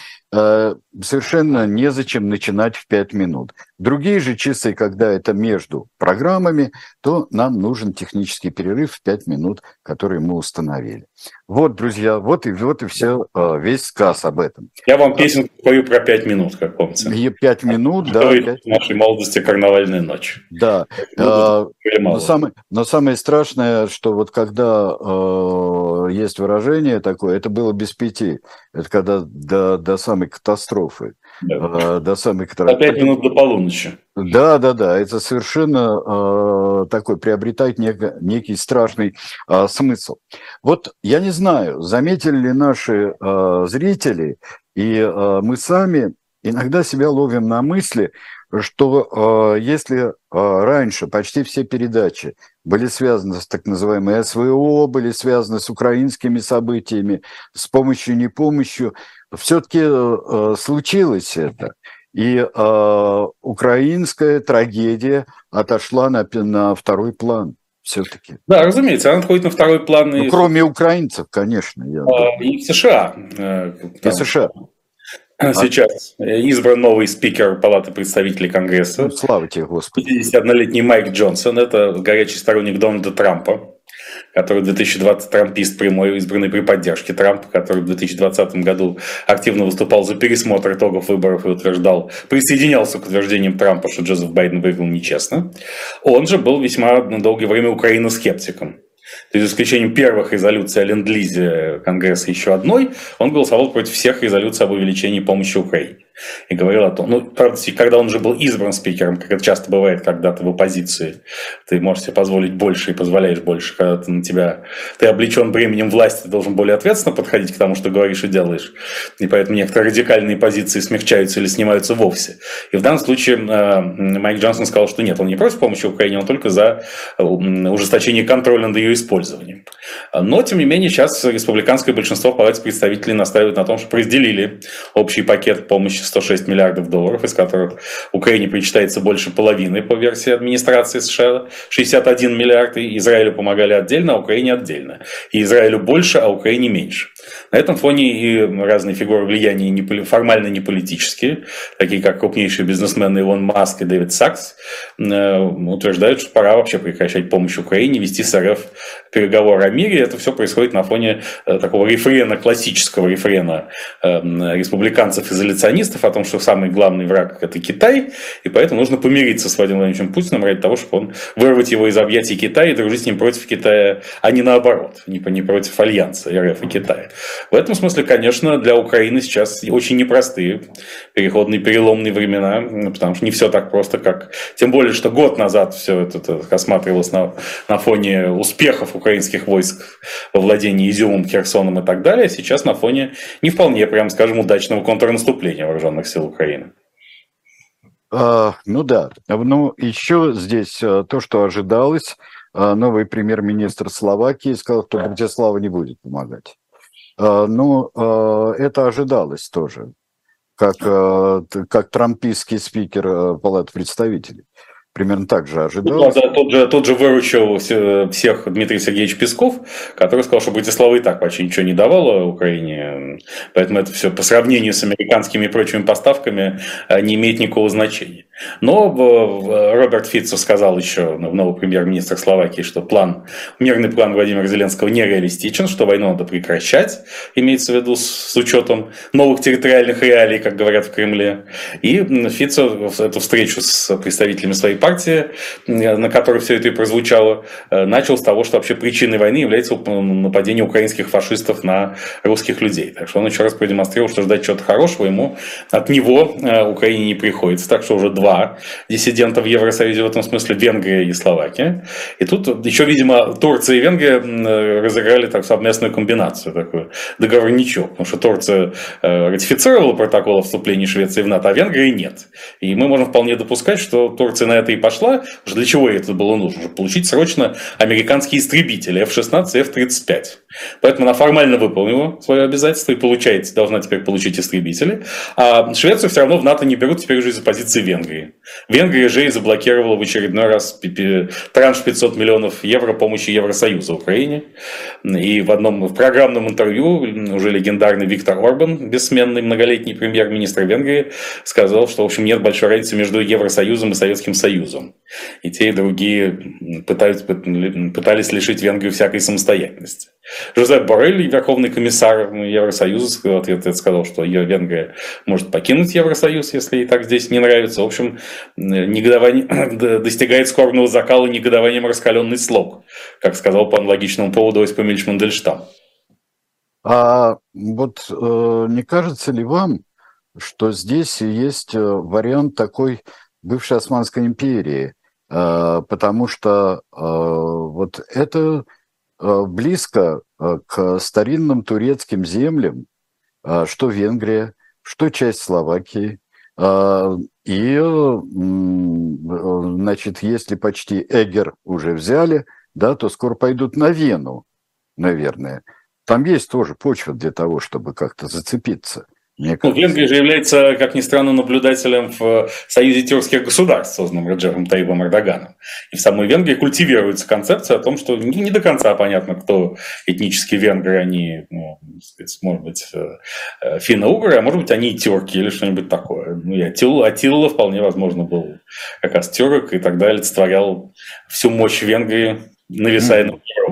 Совершенно незачем начинать в 5 минут. Другие же часы, когда это между программами, то нам нужен технический перерыв в 5 минут, который мы установили. Вот, друзья, вот и, вот и все, весь сказ об этом. Я вам песенку пою про пять минут, как помните. Пять минут, да. В нашей молодости карнавальная ночь. Да. А, но, самое, но самое страшное, что вот когда э, есть выражение такое, это было без пяти. Это когда до, до самой катастрофы. Да. До самой которой... Опять минут до полуночи. Да, да, да, это совершенно э, такой приобретает нек, некий страшный э, смысл. Вот я не знаю, заметили ли наши э, зрители и э, мы сами иногда себя ловим на мысли, что э, если э, раньше почти все передачи были связаны с так называемой СВО, были связаны с украинскими событиями, с помощью, не помощью, все-таки э, э, случилось это. И э, украинская трагедия отошла на, на второй план все-таки. Да, разумеется, она отходит на второй план. Ну, и... кроме украинцев, конечно. Я а, и в США. Э, там, и США. Сейчас избран новый спикер Палаты представителей Конгресса. Ну, слава тебе, Господи. 51-летний Майк Джонсон. Это горячий сторонник Дональда Трампа который в 2020 трампист прямой, избранный при поддержке Трампа, который в 2020 году активно выступал за пересмотр итогов выборов и утверждал, присоединялся к утверждениям Трампа, что Джозеф Байден выиграл нечестно. Он же был весьма на долгое время украиноскептиком. То есть, за исключением первых резолюций о ленд-лизе Конгресса еще одной, он голосовал против всех резолюций об увеличении помощи Украине и говорил о том, ну, правда, когда он уже был избран спикером, как это часто бывает, когда ты в оппозиции, ты можешь себе позволить больше и позволяешь больше, когда ты на тебя, ты облечен бременем власти, ты должен более ответственно подходить к тому, что говоришь и делаешь. И поэтому некоторые радикальные позиции смягчаются или снимаются вовсе. И в данном случае э, Майк Джонсон сказал, что нет, он не против помощи Украине, он только за ужесточение контроля над ее использованием. Но, тем не менее, сейчас республиканское большинство в Палате представителей настаивает на том, что разделили общий пакет помощи 106 миллиардов долларов, из которых Украине причитается больше половины по версии администрации США, 61 миллиард, и Израилю помогали отдельно, а Украине отдельно. И Израилю больше, а Украине меньше. На этом фоне и разные фигуры влияния не, формально не политические, такие как крупнейшие бизнесмены Илон Маск и Дэвид Сакс, э, утверждают, что пора вообще прекращать помощь Украине, вести с РФ переговоры о мире. Это все происходит на фоне э, такого рефрена, классического рефрена э, республиканцев-изоляционистов о том, что самый главный враг – это Китай, и поэтому нужно помириться с Владимиром Владимировичем Путиным ради того, чтобы он вырвать его из объятий Китая и дружить с ним против Китая, а не наоборот, не против альянса РФ и Китая. В этом смысле, конечно, для Украины сейчас очень непростые переходные переломные времена, потому что не все так просто, как... Тем более, что год назад все это, осматривалось на, на фоне успехов украинских войск во владении Изюмом, Херсоном и так далее, сейчас на фоне не вполне, прям скажем, удачного контрнаступления вооруженных сил Украины. А, ну да, ну еще здесь а, то, что ожидалось, а, новый премьер-министр Словакии сказал, что Братислава не будет помогать. А, ну, а, это ожидалось тоже, как, а, как трампийский спикер Палаты представителей примерно так же ожидалось. Ну, да, тот, же, тот же выручил всех Дмитрий Сергеевич Песков, который сказал, что Братислава и так почти ничего не давала Украине, поэтому это все по сравнению с американскими и прочими поставками не имеет никакого значения. Но Роберт Фитцо сказал еще, новый премьер-министр Словакии, что план, мирный план Владимира Зеленского нереалистичен, что войну надо прекращать, имеется в виду с, учетом новых территориальных реалий, как говорят в Кремле. И Фитцо эту встречу с представителями своей партии, на которой все это и прозвучало, э, начал с того, что вообще причиной войны является нападение украинских фашистов на русских людей. Так что он еще раз продемонстрировал, что ждать чего-то хорошего ему от него э, Украине не приходится. Так что уже два диссидента в Евросоюзе в этом смысле Венгрия и Словакия. И тут еще, видимо, Турция и Венгрия разыграли так совместную комбинацию, такую договорничок. Потому что Турция э, ратифицировала протокол о вступлении Швеции в НАТО, а Венгрия нет. И мы можем вполне допускать, что Турция на это и пошла. Для чего ей это было нужно? Чтобы получить срочно американские истребители F-16 и F-35. Поэтому она формально выполнила свое обязательство и получает, должна теперь получить истребители. А Швецию все равно в НАТО не берут теперь уже из-за позиции Венгрии. Венгрия же и заблокировала в очередной раз транш 500 миллионов евро помощи Евросоюза Украине. И в одном в программном интервью уже легендарный Виктор Орбан, бессменный многолетний премьер-министр Венгрии, сказал, что в общем нет большой разницы между Евросоюзом и Советским Союзом. И те, и другие пытались, пытались лишить Венгрию всякой самостоятельности. Жозеп Боррель, верховный комиссар Евросоюза, в ответ сказал, что Венгрия может покинуть Евросоюз, если ей так здесь не нравится. В общем, негодование, достигает скорбного закала негодованием раскаленный слог, как сказал по аналогичному поводу Осип Эмильевич Мандельштам. А вот э, не кажется ли вам, что здесь есть вариант такой бывшей Османской империи, потому что вот это близко к старинным турецким землям, что Венгрия, что часть Словакии, и, значит, если почти Эгер уже взяли, да, то скоро пойдут на Вену, наверное. Там есть тоже почва для того, чтобы как-то зацепиться. Мне ну, Венгрия же является, как ни странно, наблюдателем в Союзе тюркских государств, созданном Раджером Таибом Эрдоганом. И в самой Венгрии культивируется концепция о том, что не, не до конца понятно, кто этнические венгры, они, ну, сказать, может быть, э, э, финно-угры, а может быть, они и тюрки или что-нибудь такое. Ну, и Атилла, Атилла вполне возможно был как раз тюрок, и тогда олицетворял всю мощь Венгрии нависая над Европой.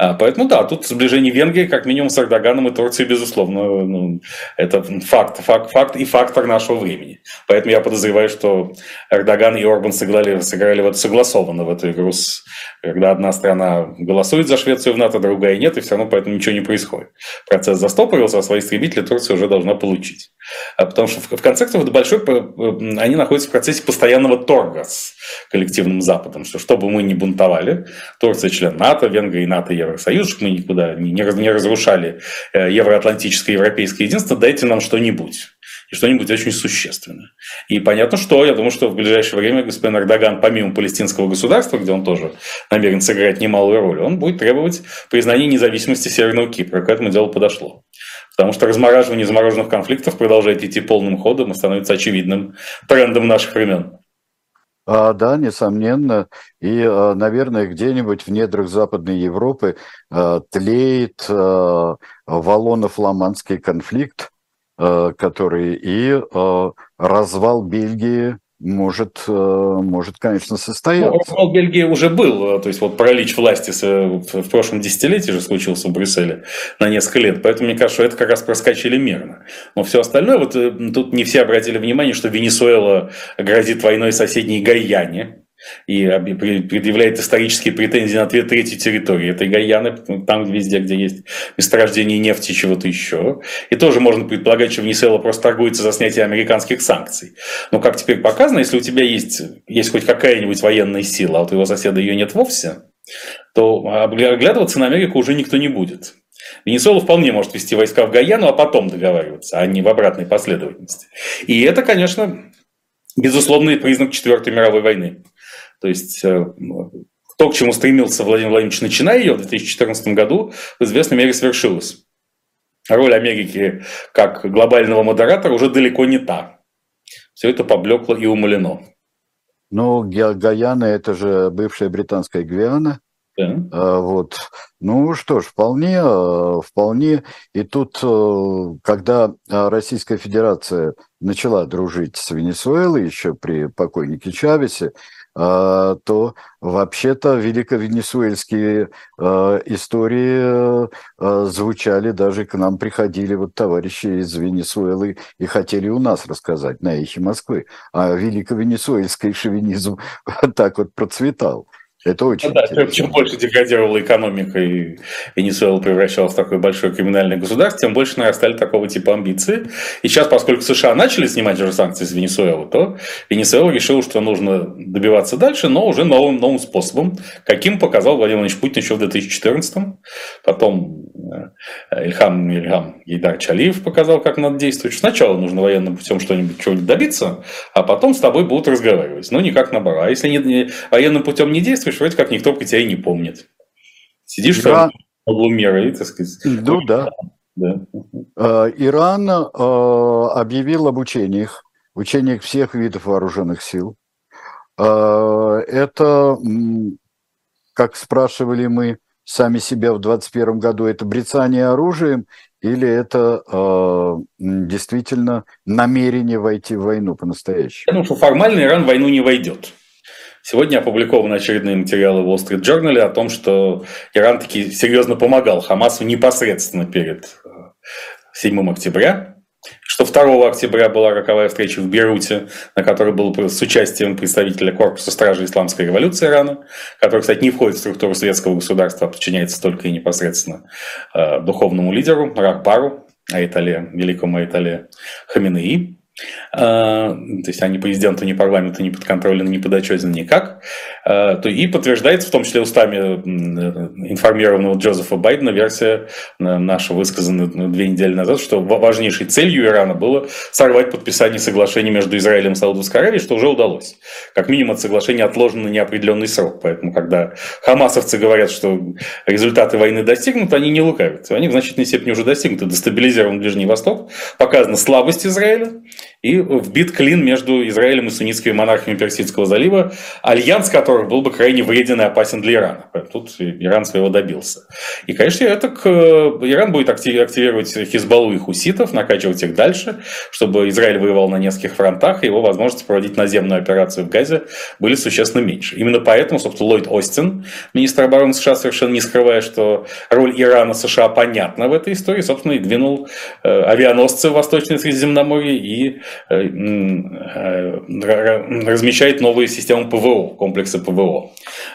А, поэтому да, тут сближение Венгрии, как минимум с Эрдоганом и Турцией, безусловно, ну, это факт, факт, факт и фактор нашего времени. Поэтому я подозреваю, что Эрдоган и Орбан сыграли, сыграли в это согласованно в эту игру, с, когда одна страна голосует за Швецию в НАТО, другая нет, и все равно поэтому ничего не происходит. Процесс застопорился, а свои истребители Турция уже должна получить. А потому что в, в конце концов, большой, они находятся в процессе постоянного торга с коллективным Западом, что чтобы мы не бунтовали, Турция член НАТО, Венгрия и НАТО Евросоюз, чтобы мы никуда не, не разрушали э, евроатлантическое европейское единство, дайте нам что-нибудь. И что-нибудь очень существенное. И понятно, что я думаю, что в ближайшее время господин Эрдоган, помимо палестинского государства, где он тоже намерен сыграть немалую роль, он будет требовать признания независимости Северного Кипра. К этому делу подошло. Потому что размораживание замороженных конфликтов продолжает идти полным ходом и становится очевидным трендом наших времен. А, да, несомненно. И, а, наверное, где-нибудь в недрах Западной Европы а, тлеет Валлоно-фламандский конфликт, который и развал Бельгии может, э, может, конечно, состояться. Ну, Бельгии уже был, э, то есть вот паралич власти в прошлом десятилетии же случился в Брюсселе на несколько лет, поэтому мне кажется, что это как раз проскочили мерно. Но все остальное, вот э, тут не все обратили внимание, что Венесуэла грозит войной соседней Гайяне, и предъявляет исторические претензии на две трети территории этой Гаяны, там везде, где есть месторождение нефти и чего-то еще. И тоже можно предполагать, что Венесуэла просто торгуется за снятие американских санкций. Но, как теперь показано, если у тебя есть, есть хоть какая-нибудь военная сила, а у твоего соседа ее нет вовсе, то оглядываться на Америку уже никто не будет. Венесуэла вполне может вести войска в Гаяну, а потом договариваться, а не в обратной последовательности. И это, конечно, безусловный признак Четвертой мировой войны. То есть э, то, к чему стремился Владимир Владимирович, начиная ее в 2014 году, в известной мере свершилось. Роль Америки как глобального модератора уже далеко не та. Все это поблекло и умалено. Ну, Гаяна – это же бывшая британская Гвиана. Да. А, вот. Ну что ж, вполне, э, вполне. И тут, э, когда Российская Федерация начала дружить с Венесуэлой еще при покойнике Чавесе, то вообще-то великовенесуэльские а, истории а, звучали, даже к нам приходили вот товарищи из Венесуэлы и хотели у нас рассказать на эхе Москвы. А великовенесуэльский шовинизм так вот процветал. Это очень ну, да, интересно. Чем больше деградировала экономика и Венесуэла превращалась в такое большое криминальное государство, тем больше нарастали такого типа амбиции. И сейчас, поскольку США начали снимать же санкции с Венесуэлы, то Венесуэла решила, что нужно добиваться дальше, но уже новым, новым способом, каким показал Владимир Владимирович Путин еще в 2014 -м. Потом э, Ильхам, Ильхам Гейдар Чалиев показал, как надо действовать. Сначала нужно военным путем что-нибудь чего добиться, а потом с тобой будут разговаривать. Ну, никак наоборот. А если не, не, военным путем не действуешь, вроде как никто про тебя и не помнит. Сидишь да. в углу мира и, так сказать... Ну, да. да. А, Иран а, объявил об учениях, учениях всех видов вооруженных сил. А, это, как спрашивали мы сами себя в 2021 году, это брецание оружием или это э, действительно намерение войти в войну по-настоящему? Я думаю, что формально Иран в войну не войдет. Сегодня опубликованы очередные материалы в Wall Street Journal о том, что Иран таки серьезно помогал Хамасу непосредственно перед 7 э, октября, что 2 октября была роковая встреча в Бейруте, на которой был с участием представителя корпуса стражи исламской революции Ирана, который, кстати, не входит в структуру светского государства, а подчиняется только и непосредственно э, духовному лидеру Рахбару, Айтале, великому Айтале Хаминеи. А, то есть они президенту, ни парламенту не подконтрольны, не подотчетны никак. А, и подтверждается, в том числе устами информированного Джозефа Байдена, версия наша, высказанная две недели назад, что важнейшей целью Ирана было сорвать подписание соглашения между Израилем и Саудовской Аравией, что уже удалось. Как минимум, это соглашение отложено на неопределенный срок. Поэтому, когда хамасовцы говорят, что результаты войны достигнуты, они не лукавят. Они в значительной степени уже достигнуты. Дестабилизирован Ближний Восток, показана слабость Израиля, и вбит клин между Израилем и суннитскими монархиями Персидского залива, альянс которых был бы крайне вреден и опасен для Ирана. Тут Иран своего добился. И, конечно, это к... Иран будет активировать Хизбаллу и хуситов, накачивать их дальше, чтобы Израиль воевал на нескольких фронтах, и его возможности проводить наземную операцию в Газе были существенно меньше. Именно поэтому, собственно, Ллойд Остин, министр обороны США, совершенно не скрывая, что роль Ирана США понятна в этой истории, собственно, и двинул э, авианосцы в Восточное Средиземноморье и размещает новые системы ПВО, комплексы ПВО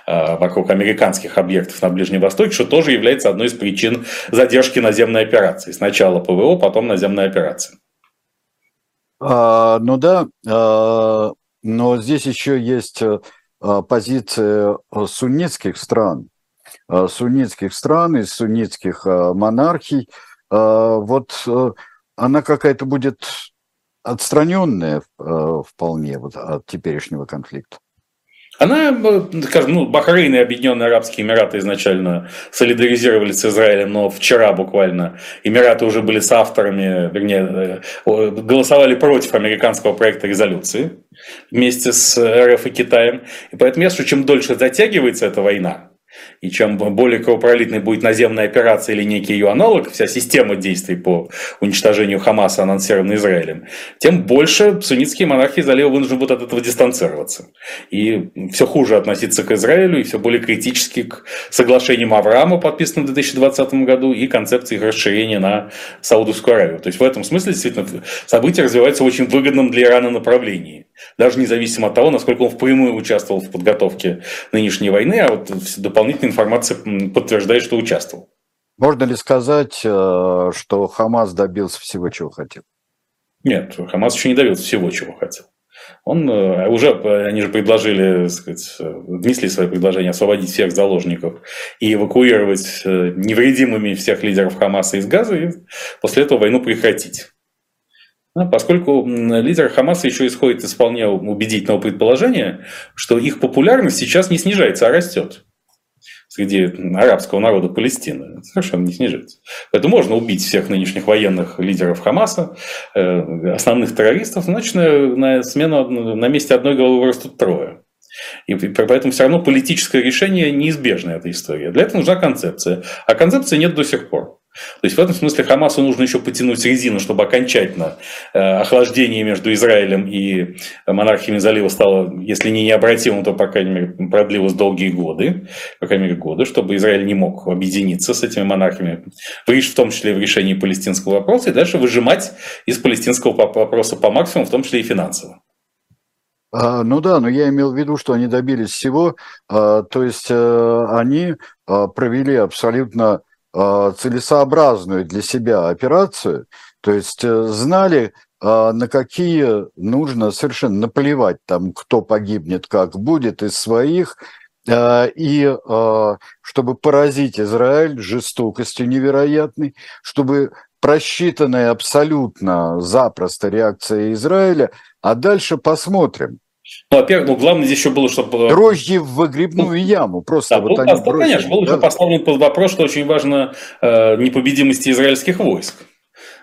э, вокруг американских объектов на Ближнем Востоке, что тоже является одной из причин задержки наземной операции. Сначала ПВО, потом наземная операция. А, ну да, а, но здесь еще есть позиция суннитских стран, суннитских стран и суннитских монархий. Вот она какая-то будет отстраненная э, вполне вот от теперешнего конфликта. Она, э, скажем, ну, Бахрейн и Объединенные Арабские Эмираты изначально солидаризировали с Израилем, но вчера буквально Эмираты уже были с авторами, вернее, э, голосовали против американского проекта резолюции вместе с РФ и Китаем. И поэтому что чем дольше затягивается эта война, и чем более кровопролитной будет наземная операция или некий ее аналог, вся система действий по уничтожению Хамаса, анонсированная Израилем, тем больше суннитские монархии залива вынуждены будут от этого дистанцироваться. И все хуже относиться к Израилю, и все более критически к соглашениям Авраама, подписанным в 2020 году, и концепции их расширения на Саудовскую Аравию. То есть в этом смысле действительно события развиваются в очень выгодном для Ирана направлении. Даже независимо от того, насколько он впрямую участвовал в подготовке нынешней войны, а вот дополнительная информация подтверждает, что участвовал. Можно ли сказать, э, что Хамас добился всего, чего хотел? Нет, Хамас еще не добился всего, чего хотел. Он э, уже, они же предложили, сказать, внесли свое предложение освободить всех заложников и эвакуировать э, невредимыми всех лидеров Хамаса из Газа, и после этого войну прекратить. Поскольку лидер Хамаса еще исходит из вполне убедительного предположения, что их популярность сейчас не снижается, а растет среди арабского народа Палестины. Совершенно не снижается. Поэтому можно убить всех нынешних военных лидеров Хамаса, э, основных террористов, значит, на смену на месте одной головы вырастут трое. И поэтому все равно политическое решение неизбежно эта история. Для этого нужна концепция. А концепции нет до сих пор. То есть в этом смысле Хамасу нужно еще потянуть резину, чтобы окончательно э, охлаждение между Израилем и монархиями залива стало, если не необратимым, то, по крайней мере, продлилось долгие годы, по крайней мере, годы, чтобы Израиль не мог объединиться с этими монархиями, в том числе в решении палестинского вопроса, и дальше выжимать из палестинского вопроса по максимуму, в том числе и финансово. А, ну да, но я имел в виду, что они добились всего, а, то есть э, они а, провели абсолютно целесообразную для себя операцию, то есть э, знали, а, на какие нужно совершенно наплевать, там, кто погибнет, как будет из своих, и чтобы поразить Израиль жестокостью невероятной, чтобы просчитанная абсолютно запросто реакция Израиля, а дальше посмотрим. Ну, во-первых, ну, главное здесь еще было, чтобы... Дрожжи в выгребную ну, яму, просто да, вот был, они бросили, Конечно, был да? еще поставлен под вопрос, что очень важно э, непобедимости израильских войск.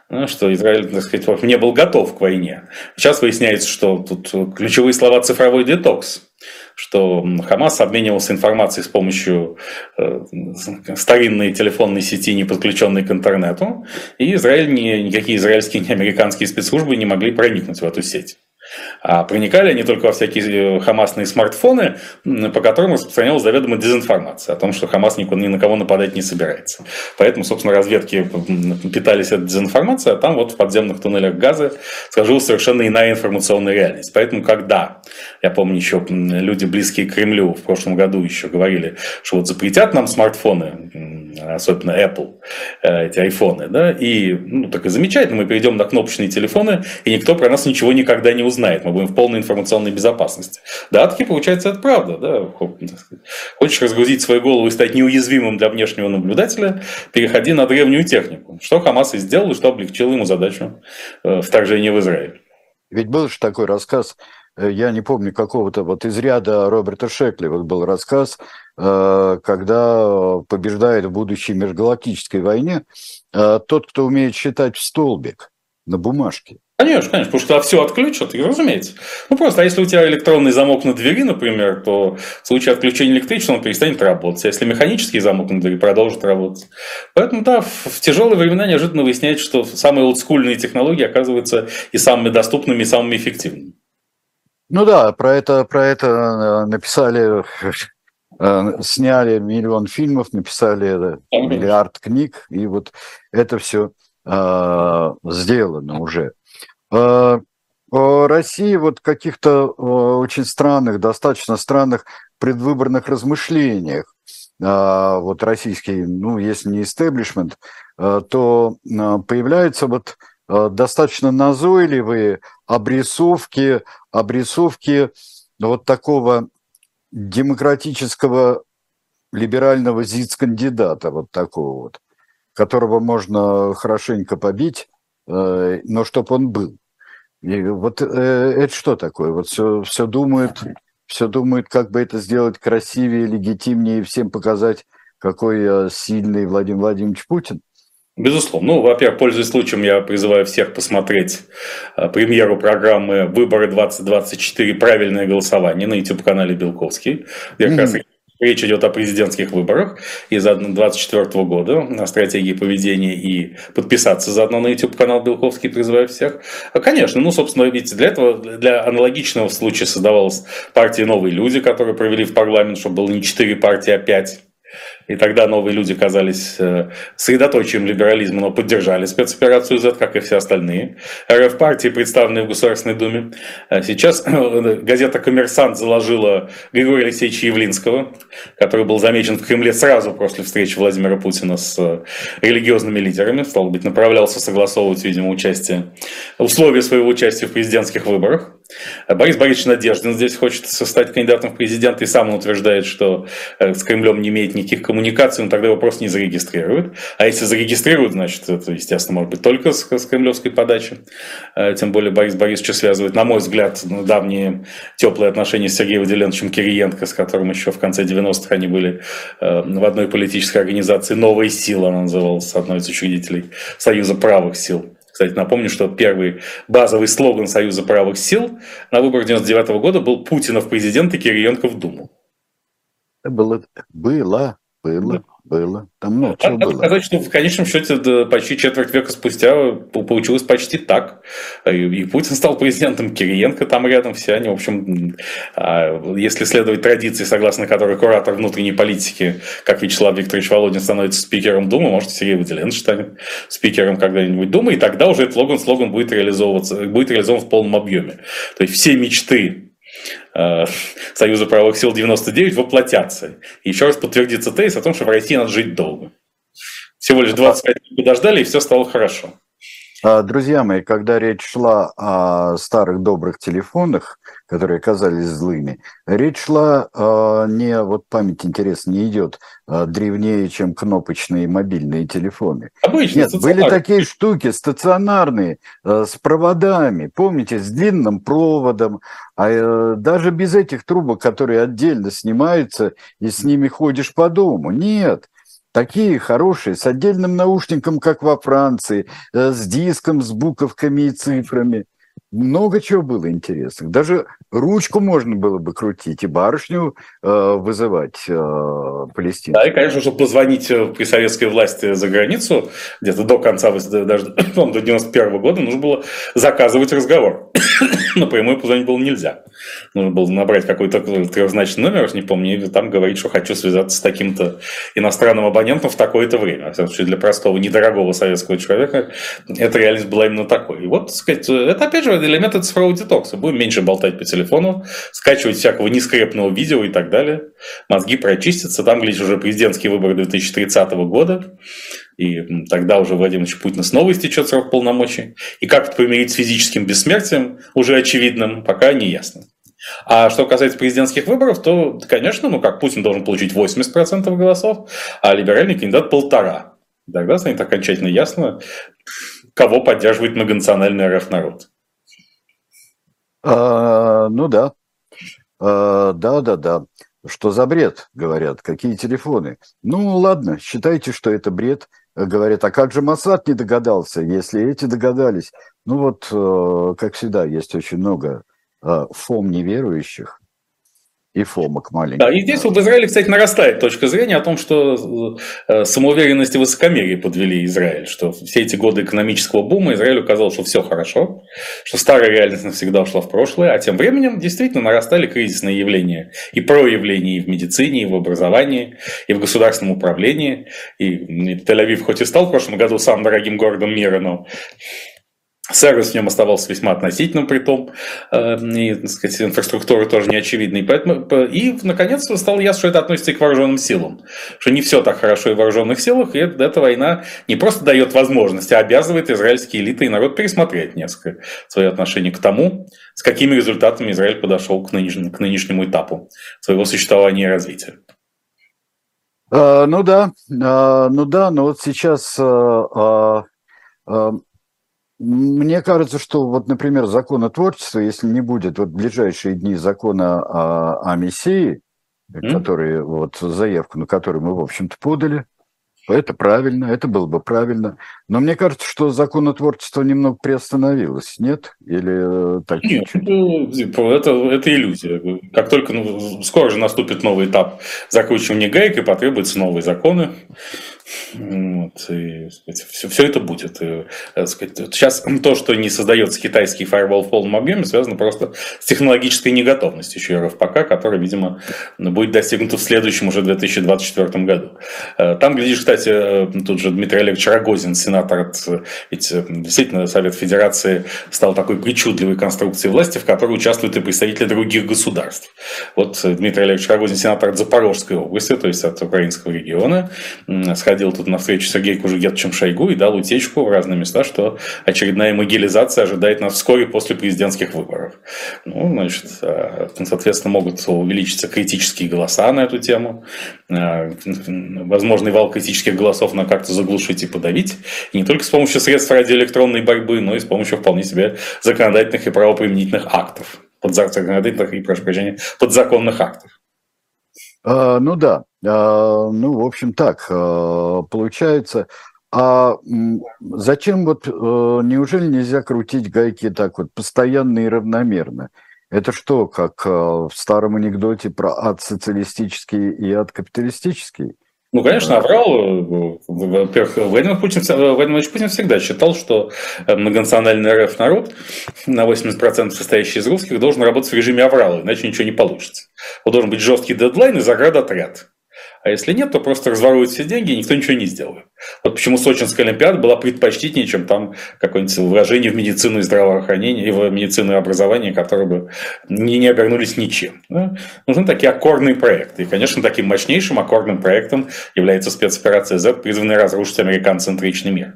Ну, что Израиль, так сказать, не был готов к войне. Сейчас выясняется, что тут ключевые слова «цифровой детокс», что Хамас обменивался информацией с помощью э, старинной телефонной сети, не подключенной к интернету, и Израиль, ни, никакие израильские, ни американские спецслужбы не могли проникнуть в эту сеть. А проникали они только во всякие э, хамасные смартфоны, по которым распространялась заведомо дезинформация о том, что Хамас ни на кого нападать не собирается. Поэтому, собственно, разведки питались этой дезинформацией, а там вот в подземных туннелях газа сложилась совершенно иная информационная реальность. Поэтому, когда, я помню еще люди близкие к Кремлю в прошлом году еще говорили, что вот запретят нам смартфоны, особенно Apple, э, эти айфоны, да, и, ну, так и замечательно, мы перейдем на кнопочные телефоны, и никто про нас ничего никогда не узнает, мы будем в полной информационной безопасности. Да, таки получается это правда, да, хочешь разгрузить свою голову и стать неуязвимым для внешнего наблюдателя, переходи на древнюю технику, что Хамас и сделал, и что облегчило ему задачу э, вторжения в Израиль. Ведь был же такой рассказ Э, я не помню какого-то вот из ряда Роберта Шекли вот был рассказ, э, когда побеждает в будущей межгалактической войне тот, кто умеет считать в столбик на бумажке. Конечно, конечно, потому что все отключат, и разумеется. Ну просто, а если у тебя электронный замок на двери, например, то в случае отключения электричества он перестанет работать. А если механический замок на двери продолжит работать. Поэтому, да, в тяжелые времена неожиданно выясняется, что самые олдскульные технологии оказываются и самыми доступными, и самыми эффективными. Ну да, про это, про это э, написали, э, сняли миллион фильмов, написали миллиард книг, и вот это все э, сделано уже. Э, России вот каких-то очень странных, достаточно странных предвыборных размышлениях. Вот российский, ну, если не истеблишмент, то появляется вот достаточно назойливые обрисовки, обрисовки вот такого демократического либерального ЗИЦ-кандидата, вот такого вот, которого можно хорошенько побить, э, но чтобы он был. И вот э, это что такое? Вот все, все думают, все думают, как бы это сделать красивее, легитимнее и всем показать, какой сильный Владимир Владимирович Путин. Безусловно. Ну, во-первых, пользуясь случаем, я призываю всех посмотреть э, премьеру программы «Выборы 2024. Правильное голосование» на YouTube-канале Белковский, где как раз речь идет о президентских выборах из 2024 года, о стратегии поведения и подписаться заодно на YouTube-канал Белковский, призываю всех. А, конечно, ну, собственно, видите, для этого, для аналогичного случая создавалась партия «Новые люди», которые провели в парламент, чтобы было не 4 партии, а 5 и тогда новые люди казались э, средоточием либерализма, но поддержали спецоперацию Z, как и все остальные. РФ-партии, представленные в Государственной Думе. А сейчас э, газета «Коммерсант» заложила Григория Алексеевича Явлинского, который был замечен в Кремле сразу после встречи Владимира Путина с э, религиозными лидерами. Стало быть, направлялся согласовывать, видимо, участие, условия своего участия в президентских выборах. Борис Борисович Надеждин здесь хочет стать кандидатом в президенты и сам он утверждает, что с Кремлем не имеет никаких коммуникации, он тогда его просто не зарегистрирует. А если зарегистрируют, значит, это, естественно, может быть только с, с кремлевской подачи. Э, тем более Борис Борисович связывает, на мой взгляд, ну, давние теплые отношения с Сергеем Владимировичем Кириенко, с которым еще в конце 90-х они были э, в одной политической организации «Новая сила», она называлась, одной из учредителей Союза правых сил. Кстати, напомню, что первый базовый слоган Союза правых сил на выборах 99 года был «Путина в президенты, Кириенко в Думу». Было, было было, было. Там много чего было. сказать, что в конечном счете почти четверть века спустя получилось почти так. И Путин стал президентом, Кириенко там рядом, все они, в общем, а, если следовать традиции, согласно которой куратор внутренней политики, как Вячеслав Викторович Володин, становится спикером Думы, может, Сергей Выделенко станет спикером когда-нибудь Думы, и тогда уже этот слоган, слоган будет реализовываться, будет реализован в полном объеме. То есть все мечты Э, Союза правых сил 99 воплотятся. И еще раз подтвердится тезис о том, что в России надо жить долго. Всего лишь 25 лет подождали, и все стало хорошо. А, друзья мои, когда речь шла о старых добрых телефонах, которые оказались злыми, речь шла э, не, вот память интересно, не идет э, древнее, чем кнопочные мобильные телефоны. Обычно, Нет, были такие штуки стационарные, с проводами, помните, с длинным проводом, а э, даже без этих трубок, которые отдельно снимаются, и с ними ходишь по дому. Нет, такие хорошие, с отдельным наушником, как во Франции, э, с диском, с буковками и цифрами. Много чего было интересных. Даже ручку можно было бы крутить и барышню э, вызывать э, Палестину. Да, и, конечно, чтобы позвонить э, при советской власти за границу, где-то до конца, даже до 91 года, нужно было заказывать разговор. Напрямую позвонить было нельзя. Нужно было набрать какой-то трехзначный номер, не помню, и там говорить, что хочу связаться с таким-то иностранным абонентом в такое-то время. Для простого, недорогого советского человека эта реальность была именно такой. И вот, так сказать, это опять же элементы цифрового детокса. Будем меньше болтать по телефону, скачивать всякого нескрепного видео и так далее. Мозги прочистятся. Там, глядишь, уже президентские выборы 2030 года. И тогда уже Владимир Путин снова истечет срок полномочий. И как это помирить с физическим бессмертием, уже очевидным, пока не ясно. А что касается президентских выборов, то, конечно, ну как Путин должен получить 80% голосов, а либеральный кандидат полтора. Тогда станет окончательно ясно, кого поддерживает многонациональный РФ народ. А, ну да. А, да, да, да. Что за бред, говорят, какие телефоны. Ну ладно, считайте, что это бред. Говорят, а как же Масад не догадался, если эти догадались? Ну вот, э, как всегда, есть очень много э, фом неверующих, и фомок маленький. Да, и здесь в Израиле, кстати, нарастает точка зрения о том, что э, самоуверенность и высокомерие подвели Израиль, что все эти годы экономического бума Израилю казалось, что все хорошо, что старая реальность навсегда ушла в прошлое, а тем временем действительно нарастали кризисные явления и проявления и в медицине, и в образовании, и в государственном управлении. И Тель-Авив хоть и стал в прошлом году самым дорогим городом мира, но Сервис в нем оставался весьма относительным при том, э, и, так сказать, инфраструктура тоже неочевидной. Поэтому, и, наконец, стало ясно, что это относится и к вооруженным силам. Что не все так хорошо и в вооруженных силах, и эта война не просто дает возможность, а обязывает израильские элиты и народ пересмотреть несколько свое отношение к тому, с какими результатами Израиль подошел к нынешнему, к нынешнему этапу своего существования и развития. Uh, ну да, uh, ну да, но вот сейчас мне кажется, что вот, например, закона творчества, если не будет вот в ближайшие дни закона о, о Мессии, mm. который вот заявку, на которую мы, в общем-то, подали, это правильно, это было бы правильно. Но мне кажется, что законотворчество немного приостановилось, нет? Или э, так? Нет, это, это иллюзия. Как только ну, скоро же наступит новый этап закручивания гаек и потребуются новые законы. Вот, и, сказать, все, все это будет. И, сказать, сейчас то, что не создается китайский фаервол в полном объеме, связано просто с технологической неготовностью еще РФПК, которая, видимо, будет достигнута в следующем уже 2024 году. Э, там, глядишь, кстати, э, тут же Дмитрий Олегович Рогозин, сенатор от ведь, э, действительно Совет Федерации стал такой причудливой конструкцией власти, в которой участвуют и представители других государств. Вот Дмитрий Олегович Рогозин, сенатор от Запорожской области, то есть от украинского региона, сходил ходил тут на встречу с Сергеем Кужугетовичем Шойгу и дал утечку в разные места, что очередная могилизация ожидает нас вскоре после президентских выборов. Ну, значит, э, соответственно, могут увеличиться критические голоса на эту тему. Э, возможный вал критических голосов на как-то заглушить и подавить. И не только с помощью средств радиоэлектронной борьбы, но и с помощью вполне себе законодательных и правоприменительных актов. Подзаконодательных и, прошу прощения, подзаконных актов. А, ну да, а, ну, в общем, так а, получается. А зачем вот, э, неужели нельзя крутить гайки так вот постоянно и равномерно? Это что, как в старом анекдоте про ад социалистический и ад капиталистический? Ну, конечно, аврал. Во-первых, Владимир Путин, Владимир Путин всегда считал, что э, многонациональный РФ народ, на 80% состоящий из русских, должен работать в режиме аврала, иначе ничего не получится. Вот должен быть жесткий дедлайн и заградотряд. А если нет, то просто разворуют все деньги, и никто ничего не сделает. Вот почему Сочинская Олимпиада была предпочтительнее, чем там какое-нибудь вложение в медицину и здравоохранение, и в медицину и образование, которые бы не, не обернулись ничем. Да? Нужны такие аккордные проекты. И, конечно, таким мощнейшим аккордным проектом является спецоперация Z, призванная разрушить американ-центричный мир.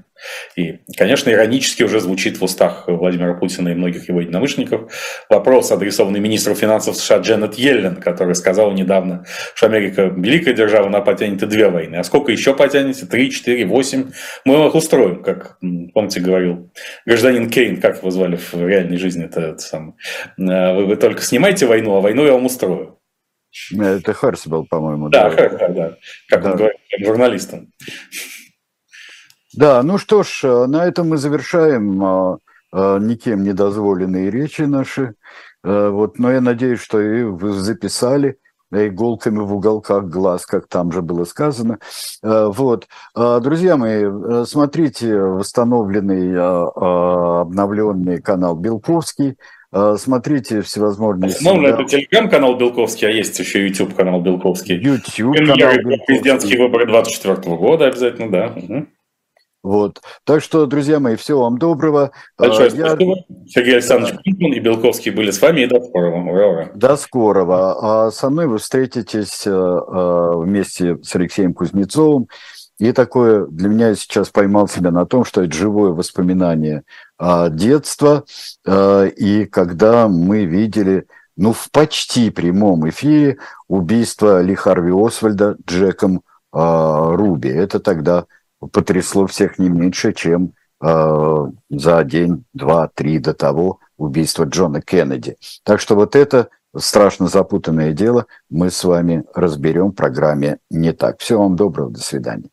И, конечно, иронически уже звучит в устах Владимира Путина и многих его единомышленников вопрос, адресованный министру финансов США Дженнет Йеллен, который сказал недавно, что Америка великая держава, она потянет и две войны. А сколько еще потянете? Три, четыре, восемь? Мы их устроим, как, помните, говорил гражданин Кейн, как его звали в реальной жизни. Это, это сам. «Э, вы, вы только снимайте войну, а войну я вам устрою. Это Харс был, по-моему. Да, да, да, да. Как да. он говорит журналистам. Да, ну что ж, э, на этом мы завершаем а, никем не дозволенные речи наши. Э, вот, но я надеюсь, что и вы записали иголками в уголках глаз, как там же было сказано. Э, вот. Друзья мои, смотрите восстановленный, обновленный канал Белковский. Смотрите всевозможные... Ну, это телеграм-канал Белковский, а есть еще YouTube-канал Белковский. YouTube-канал Президентские выборы 24 года обязательно, да. Угу. Вот. Так что, друзья мои, всего вам доброго. Большое Я... спасибо. Сергей Александрович Пинкман и Белковский были с вами. И до скорого. Ура, ура. До скорого. А со мной вы встретитесь вместе с Алексеем Кузнецовым. И такое для меня сейчас поймал себя на том, что это живое воспоминание детства. И когда мы видели ну, в почти прямом эфире убийство Ли Харви Освальда Джеком Руби. Это тогда потрясло всех не меньше, чем э, за день, два, три до того убийства Джона Кеннеди. Так что вот это страшно запутанное дело мы с вами разберем в программе «Не так». Всего вам доброго, до свидания.